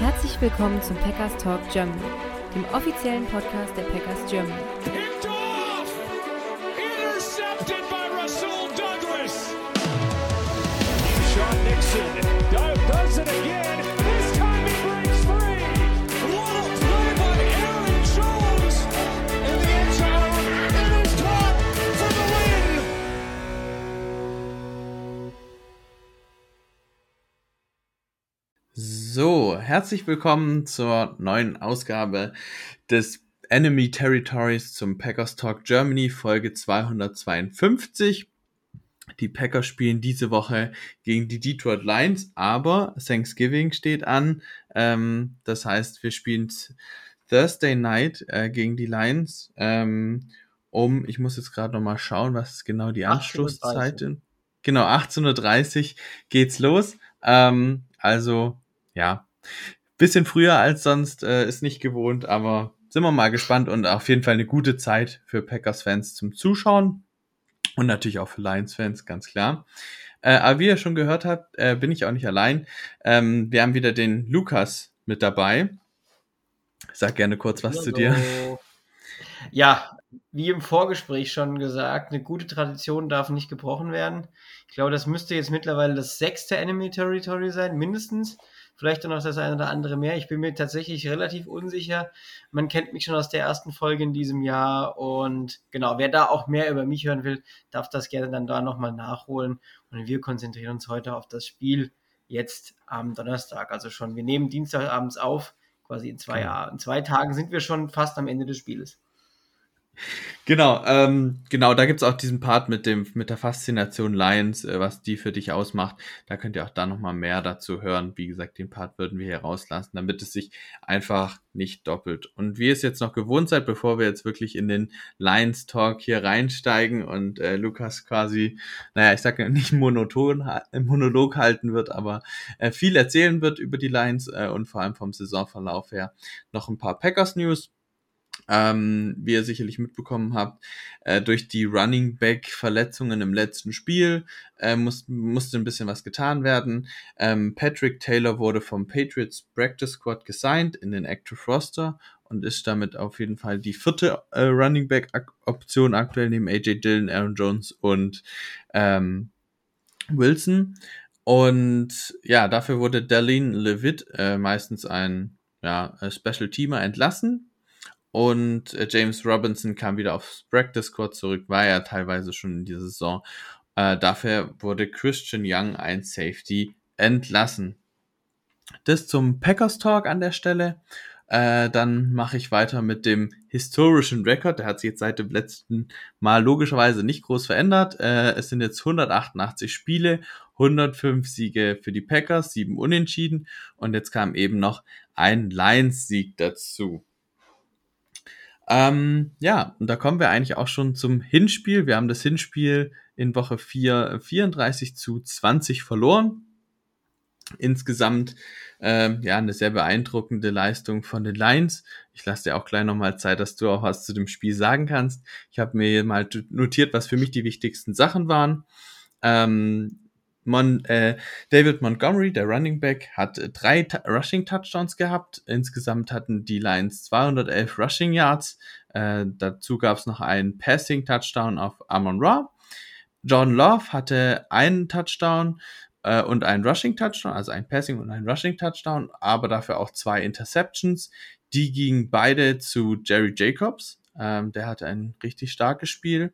Herzlich willkommen zum Packers Talk Germany, dem offiziellen Podcast der Packers Germany. Herzlich willkommen zur neuen Ausgabe des Enemy Territories zum Packers Talk Germany Folge 252. Die Packers spielen diese Woche gegen die Detroit Lions, aber Thanksgiving steht an. Ähm, das heißt, wir spielen Thursday Night äh, gegen die Lions. Ähm, um, ich muss jetzt gerade noch mal schauen, was ist genau die 18:30. Anstoßzeit ist. Genau, 18.30 Uhr geht's los. Ähm, also, ja, bisschen früher als sonst, äh, ist nicht gewohnt, aber sind wir mal gespannt und auf jeden Fall eine gute Zeit für Packers-Fans zum Zuschauen und natürlich auch für Lions-Fans, ganz klar. Äh, aber wie ihr schon gehört habt, äh, bin ich auch nicht allein. Ähm, wir haben wieder den Lukas mit dabei. Sag gerne kurz was zu dir. Hallo. Ja, wie im Vorgespräch schon gesagt, eine gute Tradition darf nicht gebrochen werden. Ich glaube, das müsste jetzt mittlerweile das sechste Enemy Territory sein, mindestens. Vielleicht auch noch das eine oder andere mehr. Ich bin mir tatsächlich relativ unsicher. Man kennt mich schon aus der ersten Folge in diesem Jahr. Und genau, wer da auch mehr über mich hören will, darf das gerne dann da nochmal nachholen. Und wir konzentrieren uns heute auf das Spiel jetzt am Donnerstag. Also schon, wir nehmen Dienstagabends auf. Quasi in zwei, Genau. in zwei Tagen sind wir schon fast am Ende des Spieles. Genau, ähm, genau, da gibt's auch diesen Part mit dem, mit der Faszination Lions, äh, was die für dich ausmacht. Da könnt ihr auch da nochmal mehr dazu hören. Wie gesagt, den Part würden wir hier rauslassen, damit es sich einfach nicht doppelt. Und wie ihr es jetzt noch gewohnt seid, bevor wir jetzt wirklich in den Lions Talk hier reinsteigen und äh, Lukas quasi, naja, ich sag ja nicht monoton, Monolog halten wird, aber äh, viel erzählen wird über die Lions äh, und vor allem vom Saisonverlauf her noch ein paar Packers News ähm, wie ihr sicherlich mitbekommen habt, äh, durch die Running Back Verletzungen im letzten Spiel äh, muss, musste ein bisschen was getan werden. Ähm, Patrick Taylor wurde vom Patriots Practice Squad gesigned in den Active Roster und ist damit auf jeden Fall die vierte äh, Running Back Option aktuell neben AJ Dillon, Aaron Jones und ähm, Wilson. Und ja, dafür wurde Darlene Levitt, äh, meistens ein ja, äh, Special Teamer, entlassen. Und äh, James Robinson kam wieder aufs Practice Squad zurück, war ja teilweise schon in dieser Saison. Äh, dafür wurde Christian Young, ein Safety, entlassen. Das zum Packers Talk an der Stelle. Äh, dann mache ich weiter mit dem historischen Rekord. Der hat sich jetzt seit dem letzten Mal logischerweise nicht groß verändert. Äh, es sind jetzt 188 Spiele, 105 Siege für die Packers, 7 Unentschieden und jetzt kam eben noch ein Lions-Sieg dazu. Ähm, ja, und da kommen wir eigentlich auch schon zum Hinspiel. Wir haben das Hinspiel in Woche 4 34 zu 20 verloren. Insgesamt ähm, ja eine sehr beeindruckende Leistung von den Lions. Ich lasse dir auch gleich nochmal Zeit, dass du auch was zu dem Spiel sagen kannst. Ich habe mir mal notiert, was für mich die wichtigsten Sachen waren. Ähm, Mon, äh, David Montgomery, der Running Back, hat äh, drei Rushing Touchdowns gehabt. Insgesamt hatten die Lions 211 Rushing Yards. Äh, dazu gab es noch einen Passing Touchdown auf Amon Ra. John Love hatte einen Touchdown äh, und einen Rushing Touchdown, also ein Passing und ein Rushing Touchdown, aber dafür auch zwei Interceptions. Die gingen beide zu Jerry Jacobs. Ähm, der hatte ein richtig starkes Spiel.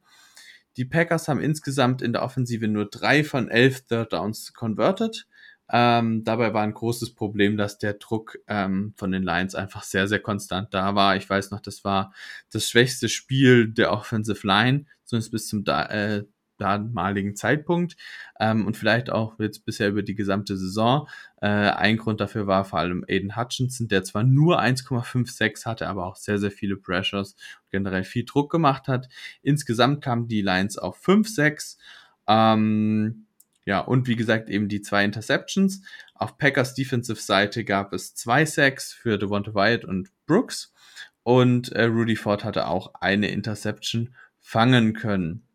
Die Packers haben insgesamt in der Offensive nur drei von elf Third Downs converted. Ähm, dabei war ein großes Problem, dass der Druck ähm, von den Lions einfach sehr, sehr konstant da war. Ich weiß noch, das war das schwächste Spiel der Offensive Line, zumindest bis zum äh, damaligen Zeitpunkt ähm, und vielleicht auch jetzt bisher über die gesamte Saison. Äh, ein Grund dafür war vor allem Aiden Hutchinson, der zwar nur 1,56 hatte, aber auch sehr, sehr viele Pressures und generell viel Druck gemacht hat. Insgesamt kamen die Lions auf 5-6. Ähm, ja, und wie gesagt, eben die zwei Interceptions. Auf Packers Defensive Seite gab es zwei Sacks für Devonta Wyatt und Brooks. Und äh, Rudy Ford hatte auch eine Interception fangen können.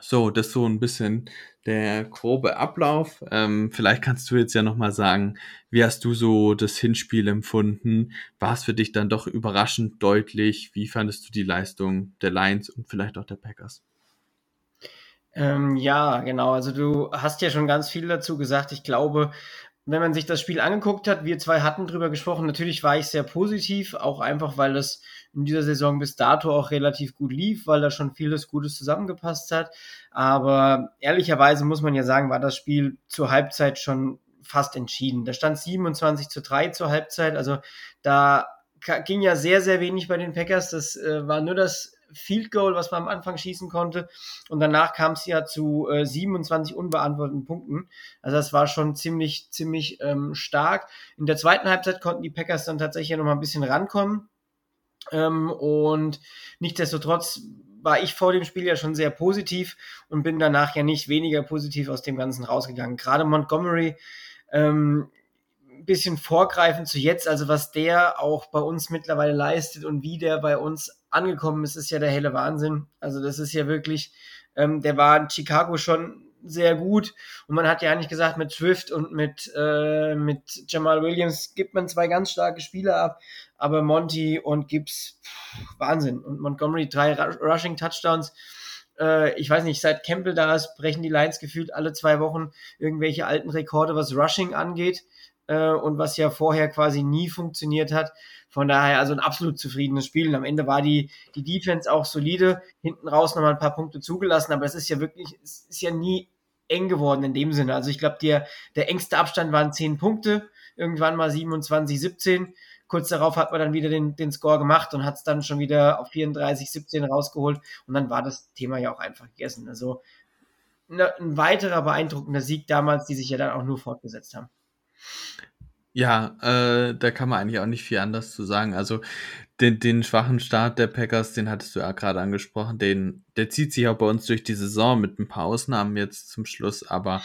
So, das ist so ein bisschen der grobe Ablauf. Ähm, vielleicht kannst du jetzt ja nochmal sagen, wie hast du so das Hinspiel empfunden? War es für dich dann doch überraschend deutlich? Wie fandest du die Leistung der Lions und vielleicht auch der Packers? Ähm, ja, genau. Also du hast ja schon ganz viel dazu gesagt. Ich glaube, wenn man sich das Spiel angeguckt hat, wir zwei hatten drüber gesprochen, natürlich war ich sehr positiv, auch einfach, weil es in dieser Saison bis dato auch relativ gut lief, weil da schon vieles Gutes zusammengepasst hat. Aber ehrlicherweise muss man ja sagen, war das Spiel zur Halbzeit schon fast entschieden. Da stand 27 zu 3 zur Halbzeit, also da ging ja sehr, sehr wenig bei den Packers. Das äh, war nur das Field Goal, was man am Anfang schießen konnte. Und danach kam es ja zu äh, 27 unbeantworteten Punkten. Also das war schon ziemlich, ziemlich ähm, stark. In der zweiten Halbzeit konnten die Packers dann tatsächlich noch mal ein bisschen rankommen. Ähm, und nichtsdestotrotz war ich vor dem Spiel ja schon sehr positiv und bin danach ja nicht weniger positiv aus dem Ganzen rausgegangen. Gerade Montgomery ähm, bisschen vorgreifend zu jetzt, also was der auch bei uns mittlerweile leistet und wie der bei uns angekommen ist, ist ja der helle Wahnsinn. Also das ist ja wirklich, ähm, der war in Chicago schon sehr gut und man hat ja eigentlich gesagt, mit Swift und mit, äh, mit Jamal Williams gibt man zwei ganz starke Spieler ab, aber Monty und Gibbs, Wahnsinn. Und Montgomery drei Rushing Touchdowns. Äh, ich weiß nicht, seit Campbell da ist, brechen die Lions gefühlt alle zwei Wochen irgendwelche alten Rekorde, was Rushing angeht äh, und was ja vorher quasi nie funktioniert hat. Von daher also ein absolut zufriedenes Spiel. Und am Ende war die, die Defense auch solide, hinten raus nochmal ein paar Punkte zugelassen, aber es ist ja wirklich, es ist ja nie eng geworden in dem Sinne. Also ich glaube, der, der engste Abstand waren 10 Punkte, irgendwann mal 27, 17. Kurz darauf hat man dann wieder den, den Score gemacht und hat es dann schon wieder auf 34, 17 rausgeholt und dann war das Thema ja auch einfach gegessen. Also ne, ein weiterer beeindruckender Sieg damals, die sich ja dann auch nur fortgesetzt haben. Ja, äh, da kann man eigentlich auch nicht viel anders zu sagen. Also den, den schwachen Start der Packers, den hattest du ja gerade angesprochen, den, der zieht sich auch bei uns durch die Saison mit ein paar Ausnahmen jetzt zum Schluss, aber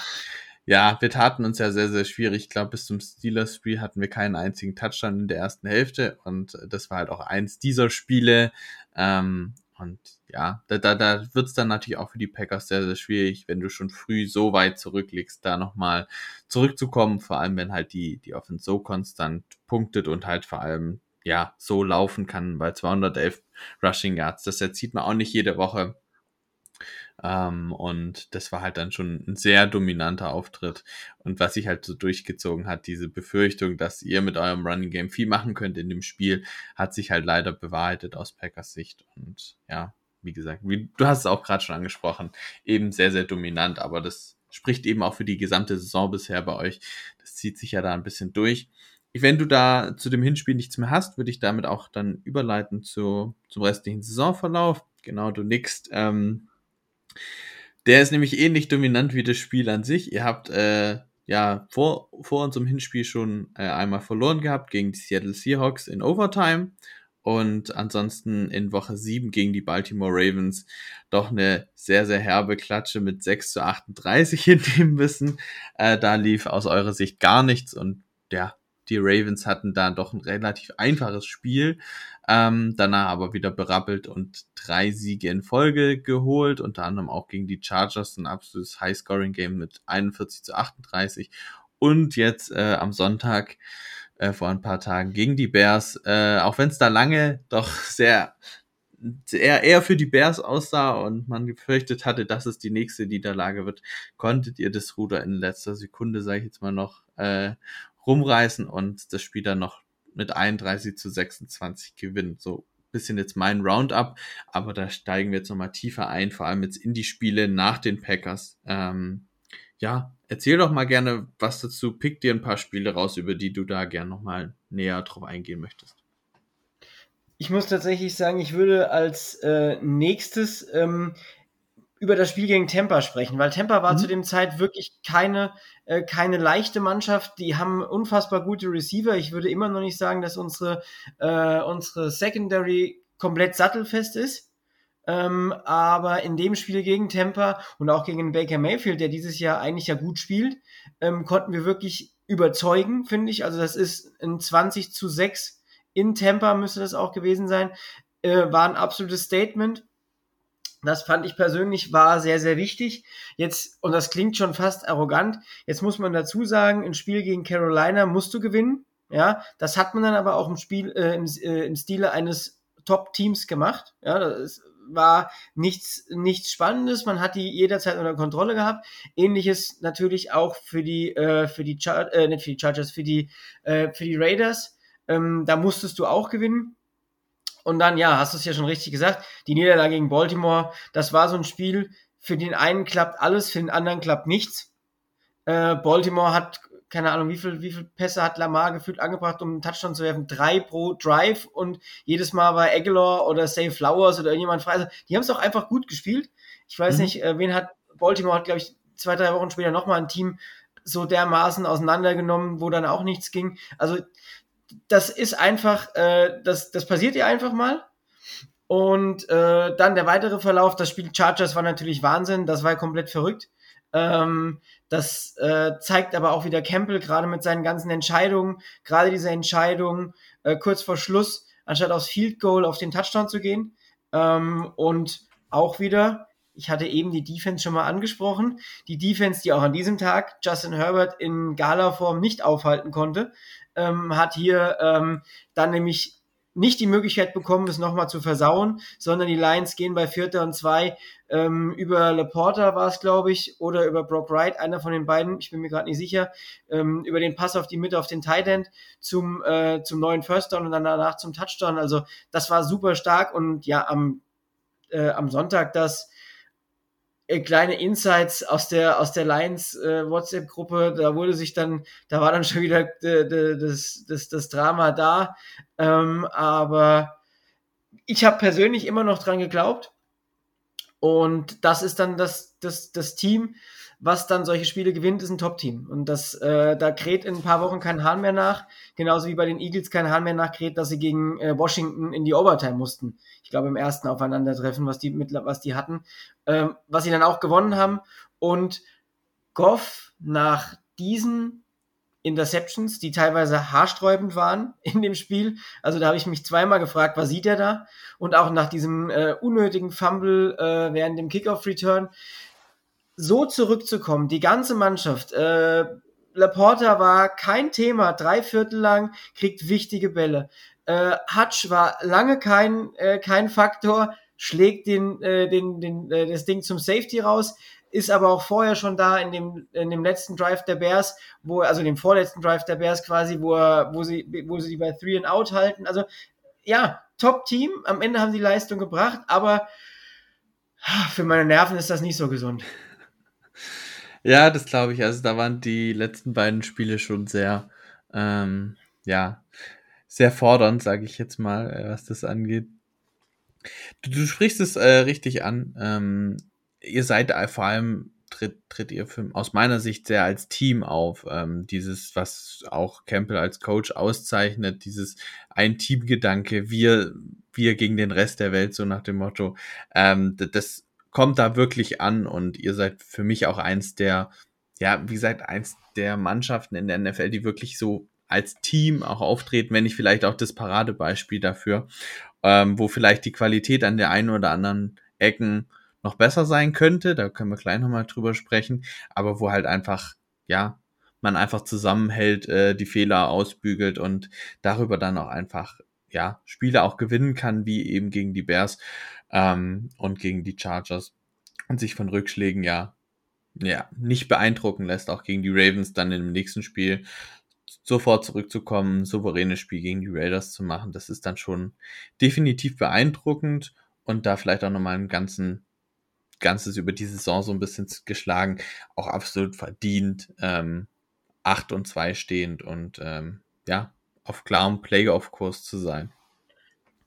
ja, wir taten uns ja sehr, sehr schwierig. Ich glaube, bis zum Steelers-Spiel hatten wir keinen einzigen Touchdown in der ersten Hälfte und das war halt auch eins dieser Spiele. Ähm, und ja, da, da, da wird es dann natürlich auch für die Packers sehr, sehr schwierig, wenn du schon früh so weit zurückliegst, da nochmal zurückzukommen, vor allem wenn halt die, die Offense so konstant punktet und halt vor allem ja so laufen kann bei 211 Rushing Yards. Das erzieht man auch nicht jede Woche. Ähm, und das war halt dann schon ein sehr dominanter Auftritt. Und was sich halt so durchgezogen hat, diese Befürchtung, dass ihr mit eurem Running Game viel machen könnt in dem Spiel, hat sich halt leider bewahrheitet aus Packers Sicht. Und ja, wie gesagt, wie, du hast es auch gerade schon angesprochen, eben sehr, sehr dominant, aber das spricht eben auch für die gesamte Saison bisher bei euch. Das zieht sich ja da ein bisschen durch. Wenn du da zu dem Hinspiel nichts mehr hast, würde ich damit auch dann überleiten zu, zum restlichen Saisonverlauf. Genau, du nickst. Ähm, der ist nämlich ähnlich dominant wie das Spiel an sich. Ihr habt äh, ja vor, vor unserem Hinspiel schon äh, einmal verloren gehabt gegen die Seattle Seahawks in Overtime. Und ansonsten in Woche 7 gegen die Baltimore Ravens doch eine sehr, sehr herbe Klatsche mit 6 zu 38 hinnehmen müssen. Äh, da lief aus eurer Sicht gar nichts und ja, die Ravens hatten da doch ein relativ einfaches Spiel, ähm, danach aber wieder berappelt und drei Siege in Folge geholt, unter anderem auch gegen die Chargers, ein absolutes High-Scoring-Game mit 41 zu 38 und jetzt äh, am Sonntag äh, vor ein paar Tagen gegen die Bears, äh, auch wenn es da lange doch sehr eher, eher für die Bears aussah und man gefürchtet hatte, dass es die nächste Niederlage wird, konntet ihr das Ruder in letzter Sekunde, sage ich jetzt mal noch, äh, rumreißen und das Spiel dann noch mit 31 zu 26 gewinnen. So bisschen jetzt mein Roundup, aber da steigen wir jetzt nochmal tiefer ein, vor allem jetzt in die Spiele nach den Packers. Ähm, ja, erzähl doch mal gerne was dazu. Pick dir ein paar Spiele raus, über die du da gerne nochmal näher drauf eingehen möchtest. Ich muss tatsächlich sagen, ich würde als äh, nächstes ähm, über das Spiel gegen Tampa sprechen, weil Tampa war mhm. zu dem Zeit wirklich keine, äh, keine leichte Mannschaft. Die haben unfassbar gute Receiver. Ich würde immer noch nicht sagen, dass unsere, äh, unsere Secondary komplett sattelfest ist. Ähm, aber in dem Spiel gegen Tampa und auch gegen Baker Mayfield, der dieses Jahr eigentlich ja gut spielt, ähm, konnten wir wirklich überzeugen, finde ich. Also das ist ein 20 zu 6 in Tampa müsste das auch gewesen sein. Äh, war ein absolutes Statement Das fand ich persönlich war sehr, sehr wichtig. Jetzt, und das klingt schon fast arrogant, jetzt muss man dazu sagen, im Spiel gegen Carolina musst du gewinnen. Ja, das hat man dann aber auch im Spiel, äh, im, äh, im Stile eines Top-Teams gemacht. Ja, das war nichts, nichts Spannendes. Man hat die jederzeit unter Kontrolle gehabt. Ähnliches natürlich auch für die, äh, für die, Char äh, nicht für die Chargers, für die, äh, für die Raiders. Ähm, da musstest du auch gewinnen. Und dann, ja, hast du es ja schon richtig gesagt, die Niederlage gegen Baltimore, das war so ein Spiel, für den einen klappt alles, für den anderen klappt nichts. Äh, Baltimore hat, keine Ahnung, wie viel, wie viel Pässe hat Lamar gefühlt angebracht, um einen Touchdown zu werfen? Drei pro Drive und jedes Mal war Aguilar oder Say Flowers oder irgendjemand frei. Also, die haben es auch einfach gut gespielt. Ich weiß mhm. nicht, äh, wen hat, Baltimore hat, glaube ich, zwei, drei Wochen später nochmal ein Team so dermaßen auseinandergenommen, wo dann auch nichts ging. Also das ist einfach, äh, das, das passiert ihr einfach mal. Und äh, dann der weitere Verlauf, das Spiel Chargers war natürlich Wahnsinn, das war komplett verrückt. Ähm, das äh, zeigt aber auch wieder Campbell, gerade mit seinen ganzen Entscheidungen, gerade diese Entscheidung äh, kurz vor Schluss, anstatt aufs Field Goal auf den Touchdown zu gehen. Ähm, und auch wieder, ich hatte eben die Defense schon mal angesprochen, die Defense, die auch an diesem Tag Justin Herbert in Gala-Form nicht aufhalten konnte, ähm, hat hier ähm, dann nämlich nicht die Möglichkeit bekommen, es nochmal zu versauen, sondern die Lions gehen bei Vierter und Zwei ähm, über Laporta war es, glaube ich, oder über Brock Wright, einer von den beiden, ich bin mir gerade nicht sicher, ähm, über den Pass auf die Mitte auf den Tight End zum, äh, zum neuen First Down und dann danach zum Touchdown. Also das war super stark und ja, am, äh, am Sonntag das kleine Insights aus der aus der Lions äh, WhatsApp Gruppe da wurde sich dann da war dann schon wieder das, das, das Drama da. Ähm, aber ich habe persönlich immer noch dran geglaubt. Und das ist dann das das das Team was dann solche Spiele gewinnt, ist ein Top-Team. Und das, äh, da kräht in ein paar Wochen kein Hahn mehr nach. Genauso wie bei den Eagles kein Hahn mehr nachkräht, dass sie gegen äh, Washington in die Overtime mussten. Ich glaube, im ersten Aufeinandertreffen, was die, mit, was die hatten. Ähm, was sie dann auch gewonnen haben. Und Goff nach diesen Interceptions, die teilweise haarsträubend waren in dem Spiel. Also da habe ich mich zweimal gefragt, was sieht er da? Und auch nach diesem äh, unnötigen Fumble äh, während dem Kickoff-Return so zurückzukommen, die ganze Mannschaft, äh, Laporta war kein Thema, drei Viertel lang, kriegt wichtige Bälle. Äh, Hutch war lange kein, äh, kein Faktor, schlägt den, äh, den, den, äh, das Ding zum Safety raus, ist aber auch vorher schon da in dem, in dem letzten Drive der Bears, wo, also dem vorletzten Drive der Bears quasi, wo, er, wo, sie, wo sie die bei Three and Out halten. Also ja, Top-Team, am Ende haben sie Leistung gebracht, aber für meine Nerven ist das nicht so gesund. Ja, das glaube ich. Also da waren die letzten beiden Spiele schon sehr, ähm, ja, sehr fordernd, sage ich jetzt mal, äh, was das angeht. Du, du sprichst es äh, richtig an. Ähm, ihr seid äh, vor allem tritt, tritt ihr für, aus meiner Sicht sehr als Team auf. Ähm, dieses, was auch Campbell als Coach auszeichnet, dieses ein Teamgedanke, wir, wir gegen den Rest der Welt, so nach dem Motto. Ähm, das kommt da wirklich an und ihr seid für mich auch eins der, ja, wie gesagt, eins der Mannschaften in der NFL, die wirklich so als Team auch auftreten, wenn nicht vielleicht auch das Paradebeispiel dafür, ähm, wo vielleicht die Qualität an der einen oder anderen Ecken noch besser sein könnte, da können wir gleich nochmal drüber sprechen, aber wo halt einfach, ja, man einfach zusammenhält, äh, die Fehler ausbügelt und darüber dann auch einfach, ja, Spiele auch gewinnen kann, wie eben gegen die Bears ähm, und gegen die Chargers und sich von Rückschlägen ja, ja nicht beeindrucken lässt, auch gegen die Ravens dann im nächsten Spiel sofort zurückzukommen, souveränes Spiel gegen die Raiders zu machen, das ist dann schon definitiv beeindruckend und da vielleicht auch nochmal ein ganzen Ganzes über die Saison so ein bisschen geschlagen, auch absolut verdient, ähm, 8 und 2 stehend und ähm, ja, auf klarem Playoff-Kurs zu sein.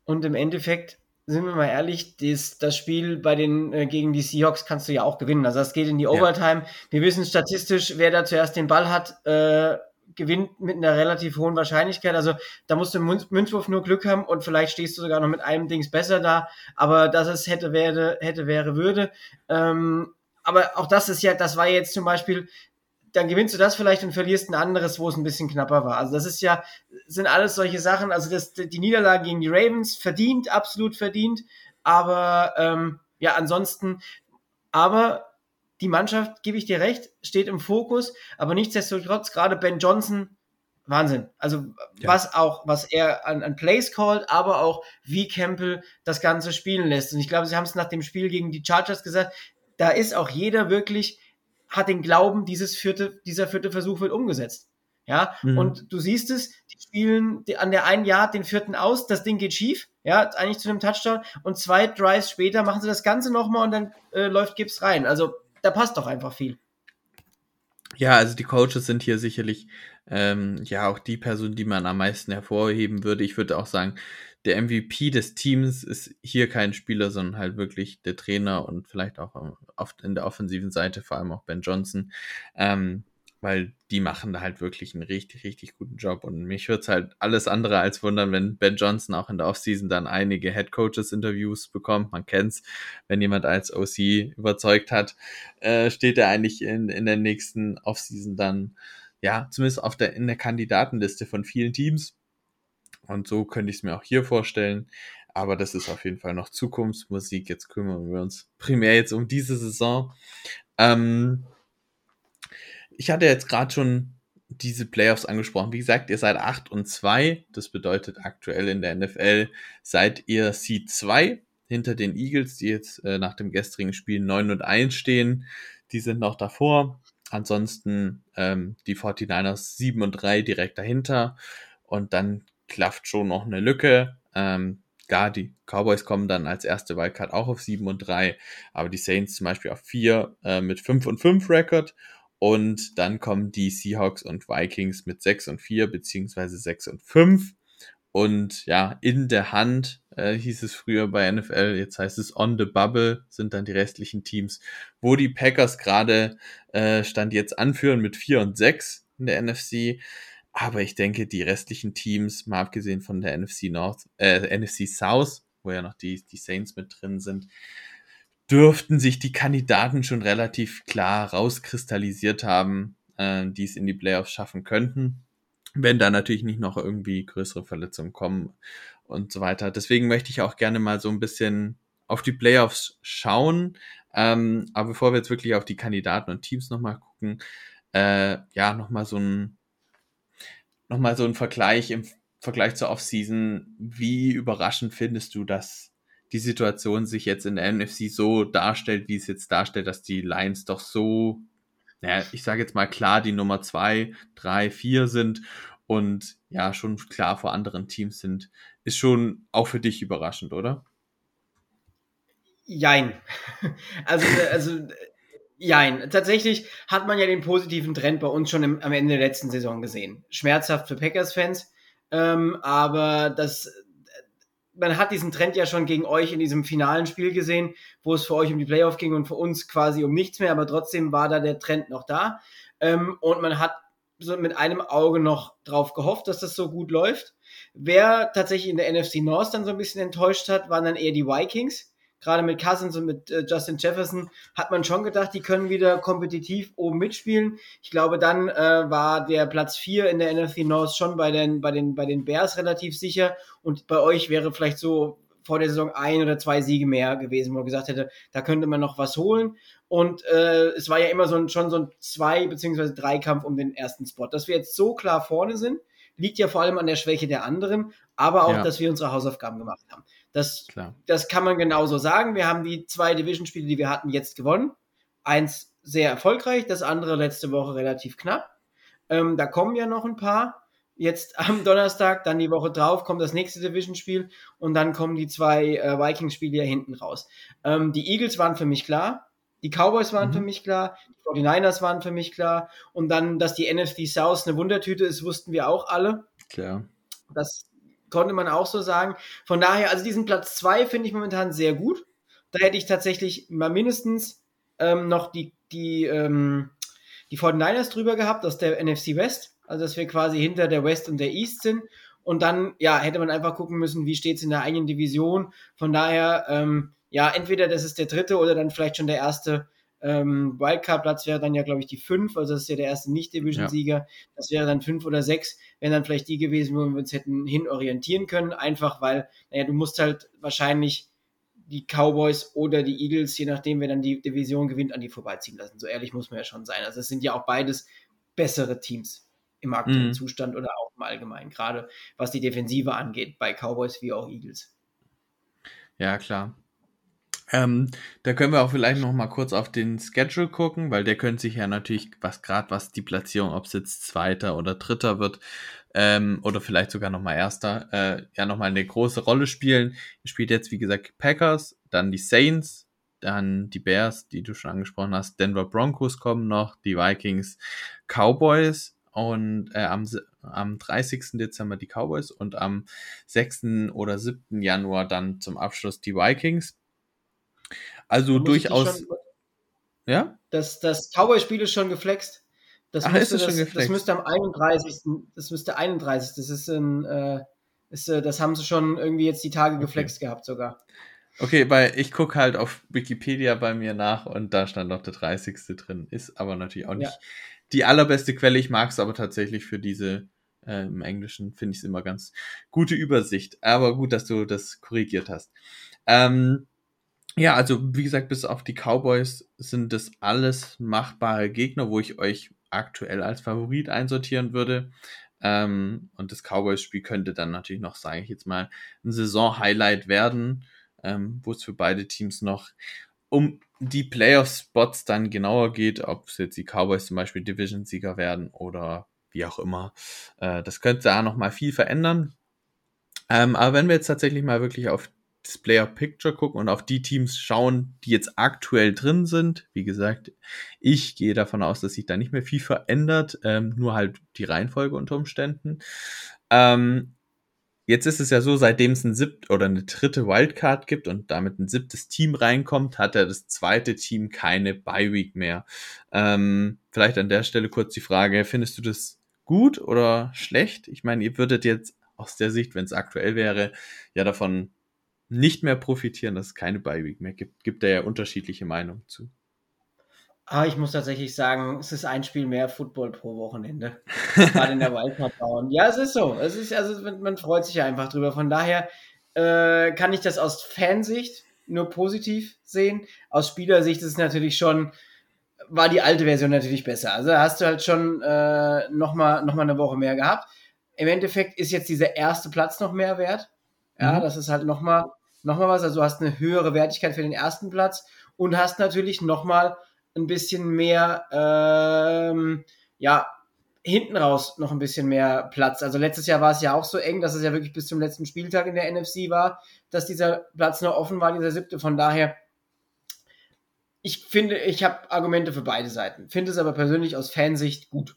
Und im Endeffekt sind wir mal ehrlich, das, das Spiel bei den äh, gegen die Seahawks kannst du ja auch gewinnen. Also das geht in die Overtime. Ja. Wir wissen statistisch, wer da zuerst den Ball hat, äh, gewinnt mit einer relativ hohen Wahrscheinlichkeit. Also da musst du im Münzwurf nur Glück haben und vielleicht stehst du sogar noch mit einem Dings besser da. Aber dass es hätte, wäre, hätte, wäre, würde. Ähm, aber auch das ist ja, das war jetzt zum Beispiel dann gewinnst du das vielleicht und verlierst ein anderes, wo es ein bisschen knapper war. Also das ist ja, sind alles solche Sachen. Also das, die Niederlage gegen die Ravens verdient, absolut verdient. Aber ähm, ja, ansonsten, aber die Mannschaft, gebe ich dir recht, steht im Fokus, aber nichtsdestotrotz, gerade Ben Johnson, Wahnsinn. Also Ja. was auch, was er an, an Plays callt, aber auch wie Campbell das Ganze spielen lässt. Und ich glaube, sie haben es nach dem Spiel gegen die Chargers gesagt, da ist auch jeder wirklich, hat den Glauben, dieses vierte, dieser vierte Versuch wird umgesetzt. Ja, Mhm. und du siehst es, die spielen an der einen Yard den vierten aus, das Ding geht schief, ja, eigentlich zu einem Touchdown und zwei Drives später machen sie das Ganze nochmal und dann äh, läuft Gibbs rein. Also da passt doch einfach viel. Ja, also die Coaches sind hier sicherlich ähm, ja auch die Person, die man am meisten hervorheben würde. Ich würde auch sagen, der MVP des Teams ist hier kein Spieler, sondern halt wirklich der Trainer und vielleicht auch ähm, oft in der offensiven Seite, vor allem auch Ben Johnson. Ähm, weil die machen da halt wirklich einen richtig, richtig guten Job. Und mich würde es halt alles andere als wundern, wenn Ben Johnson auch in der Offseason dann einige Head Coaches Interviews bekommt. Man kennt's, wenn jemand als OC überzeugt hat, äh, steht er eigentlich in, in der nächsten Offseason dann, ja, zumindest auf der, in der Kandidatenliste von vielen Teams. Und so könnte ich es mir auch hier vorstellen. Aber das ist auf jeden Fall noch Zukunftsmusik. Jetzt kümmern wir uns primär jetzt um diese Saison. Ähm, ich hatte jetzt gerade schon diese Playoffs angesprochen. Wie gesagt, ihr seid 8 und 2. Das bedeutet aktuell in der NFL seid ihr Seed 2 hinter den Eagles, die jetzt äh, nach dem gestrigen Spiel 9 und 1 stehen. Die sind noch davor. Ansonsten ähm, die 49ers 7 und 3 direkt dahinter. Und dann klafft schon noch eine Lücke. Ähm, gar die Cowboys kommen dann als erste Wildcard auch auf 7 und 3, aber die Saints zum Beispiel auf 4 äh, mit 5 und 5 Record. Und dann kommen die Seahawks und Vikings mit 6 und 4, beziehungsweise 6 und 5. Und ja, in der Hand äh, hieß es früher bei NFL, jetzt heißt es on the bubble, sind dann die restlichen Teams, wo die Packers gerade äh, Stand jetzt anführen mit 4 und 6 in der NFC. Aber ich denke, die restlichen Teams, mal abgesehen von der NFC North, äh, NFC South, wo ja noch die, die Saints mit drin sind, dürften sich die Kandidaten schon relativ klar rauskristallisiert haben, äh, die es in die Playoffs schaffen könnten. Wenn da natürlich nicht noch irgendwie größere Verletzungen kommen und so weiter. Deswegen möchte ich auch gerne mal so ein bisschen auf die Playoffs schauen. Ähm, aber bevor wir jetzt wirklich auf die Kandidaten und Teams nochmal gucken, äh, ja, nochmal so ein, nochmal so ein Vergleich im Vergleich zur Offseason. Wie überraschend findest du, dass die Situation sich jetzt in der NFC so darstellt, wie es jetzt darstellt, dass die Lions doch so, naja, ich sage jetzt mal klar, die Nummer zwei, drei, vier sind und ja, schon klar vor anderen Teams sind, ist schon auch für dich überraschend, oder? Jein. Also, also, jein. Tatsächlich hat man ja den positiven Trend bei uns schon im, am Ende der letzten Saison gesehen. Schmerzhaft für Packers-Fans, ähm, aber das, man hat diesen Trend ja schon gegen euch in diesem finalen Spiel gesehen, wo es für euch um die Playoff ging und für uns quasi um nichts mehr, aber trotzdem war da der Trend noch da. Ähm, und man hat so mit einem Auge noch drauf gehofft, dass das so gut läuft. Wer tatsächlich in der NFC North dann so ein bisschen enttäuscht hat, waren dann eher die Vikings. Gerade mit Cousins und mit äh, Justin Jefferson hat man schon gedacht, die können wieder kompetitiv oben mitspielen. Ich glaube, dann äh, war der Platz 4 in der NFC North schon bei den, bei, den, bei den Bears relativ sicher. Und bei euch wäre vielleicht so vor der Saison ein oder zwei Siege mehr gewesen, wo man gesagt hätte, da könnte man noch was holen. Und äh, es war ja immer so ein, schon so ein Zwei- beziehungsweise Dreikampf um den ersten Spot. Dass wir jetzt so klar vorne sind, liegt ja vor allem an der Schwäche der anderen, aber auch, Ja. dass wir unsere Hausaufgaben gemacht haben. Das, Klar. das kann man genauso sagen. Wir haben die zwei Division-Spiele, die wir hatten, jetzt gewonnen. Eins sehr erfolgreich, das andere letzte Woche relativ knapp. Ähm, da kommen ja noch ein paar. Jetzt am Donnerstag, dann die Woche drauf kommt das nächste Division-Spiel und dann kommen die zwei äh, Vikings-Spiele ja hinten raus. Ähm, die Eagles waren für mich klar. Die Cowboys waren Mhm. für mich klar, die 49ers waren für mich klar und dann, dass die NFC South eine Wundertüte ist, wussten wir auch alle. Klar. Das konnte man auch so sagen. Von daher, also diesen Platz 2 finde ich momentan sehr gut. Da hätte ich tatsächlich mal mindestens ähm, noch die, die, ähm, die 49ers drüber gehabt aus der NFC West. Also, dass wir quasi hinter der West und der East sind. Und dann, ja, hätte man einfach gucken müssen, wie steht es in der eigenen Division. Von daher, ähm, ja, entweder das ist der dritte oder dann vielleicht schon der erste ähm, Wildcard-Platz wäre dann ja, glaube ich, die 5. Also, das ist ja der erste Nicht-Division-Sieger. Das wäre dann 5 oder 6 wären dann vielleicht die gewesen, wo wir uns hätten hin orientieren können, einfach weil, naja, du musst halt wahrscheinlich die Cowboys oder die Eagles, je nachdem, wer dann die Division gewinnt, an die vorbeiziehen lassen. So ehrlich muss man ja schon sein. Also es sind ja auch beides bessere Teams im aktuellen Mhm. Zustand oder auch im Allgemeinen, gerade was die Defensive angeht, bei Cowboys wie auch Eagles. Ja, klar. Ähm, da können wir auch vielleicht noch mal kurz auf den Schedule gucken, weil der könnte sich ja natürlich, was gerade was die Platzierung, ob es jetzt Zweiter oder Dritter wird, ähm, oder vielleicht sogar noch mal Erster, äh, ja noch mal eine große Rolle spielen. Spielt jetzt, wie gesagt, Packers, dann die Saints, dann die Bears, die du schon angesprochen hast, Denver Broncos kommen noch, die Vikings, Cowboys und äh, am, am 30. Dezember die Cowboys und am 6. oder 7. Januar dann zum Abschluss die Vikings. Also Da durchaus, schon- ja? Das, das Cowboy-Spiel ist schon geflext. Das, Ach, müsste, ist schon das, geflext? das müsste am 31. Das müsste 31. Das ist ein, äh, ist, äh, das haben sie schon irgendwie jetzt die Tage geflext gehabt sogar. Okay, weil ich gucke halt auf Wikipedia bei mir nach und da stand noch der 30. drin. Ist aber natürlich auch nicht Ja. die allerbeste Quelle. Ich mag es aber tatsächlich für diese, äh, im Englischen finde ich es immer ganz gute Übersicht. Aber gut, dass du das korrigiert hast. Ähm, ja, also wie gesagt, bis auf die Cowboys sind das alles machbare Gegner, wo ich euch aktuell als Favorit einsortieren würde. Ähm, und das Cowboys-Spiel könnte dann natürlich noch, sage ich jetzt mal, ein Saison-Highlight werden, ähm, wo es für beide Teams noch um die Playoff-Spots dann genauer geht, ob es jetzt die Cowboys zum Beispiel Division-Sieger werden oder wie auch immer. Äh, das könnte da noch mal viel verändern. Ähm, aber wenn wir jetzt tatsächlich mal wirklich auf das Player Picture gucken und auf die Teams schauen, die jetzt aktuell drin sind, wie gesagt, ich gehe davon aus, dass sich da nicht mehr viel verändert, ähm, nur halt die Reihenfolge unter Umständen. Ähm, jetzt ist es ja so, seitdem es ein siebt oder eine dritte Wildcard gibt und damit ein siebtes Team reinkommt, hat ja das zweite Team keine Bye Week mehr. Ähm, vielleicht an der Stelle kurz die Frage, findest du das gut oder schlecht? Ich meine, ihr würdet jetzt aus der Sicht, wenn es aktuell wäre, ja davon nicht mehr profitieren, dass es keine Week mehr gibt. Gibt da ja unterschiedliche Meinungen zu. Aber ich muss tatsächlich sagen, es ist ein Spiel mehr Football pro Wochenende. Gerade in der Wildcard bauen. Ja, es ist so. Es ist, also man, freut sich ja einfach drüber. Von daher äh, kann ich das aus Fansicht nur positiv sehen. Aus Spielersicht ist es natürlich schon, war die alte Version natürlich besser. Also da hast du halt schon äh, nochmal noch mal eine Woche mehr gehabt. Im Endeffekt ist jetzt dieser erste Platz noch mehr wert. Ja, Mhm. das ist halt nochmal noch mal was. Also du hast eine höhere Wertigkeit für den ersten Platz und hast natürlich nochmal ein bisschen mehr, ähm, ja, hinten raus noch ein bisschen mehr Platz. Also letztes Jahr war es ja auch so eng, dass es ja wirklich bis zum letzten Spieltag in der NFC war, dass dieser Platz noch offen war, dieser siebte. Von daher, ich finde, ich habe Argumente für beide Seiten. Finde es aber persönlich aus Fansicht gut.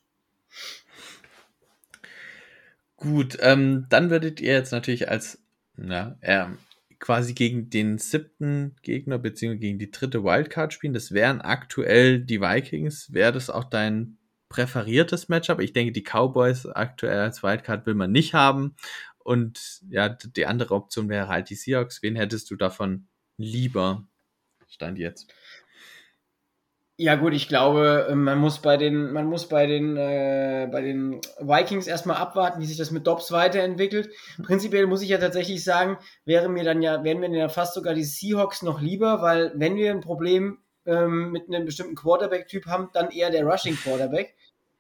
Gut, ähm, dann würdet ihr jetzt natürlich als na, ähm, quasi gegen den siebten Gegner beziehungsweise gegen die dritte Wildcard spielen. Das wären aktuell die Vikings. Wäre das auch dein präferiertes Matchup? Ich denke, die Cowboys aktuell als Wildcard will man nicht haben. Und ja, die andere Option wäre halt die Seahawks. Wen hättest du davon lieber? Stand jetzt. Ja gut, ich glaube, äh, man muss bei den, man muss bei den, äh, bei den Vikings erstmal abwarten, wie sich das mit Dobbs weiterentwickelt. Prinzipiell muss ich ja tatsächlich sagen, wäre mir dann ja, wären mir dann ja fast sogar die Seahawks noch lieber, weil wenn wir ein Problem ähm, mit einem bestimmten Quarterback-Typ haben, dann eher der Rushing Quarterback.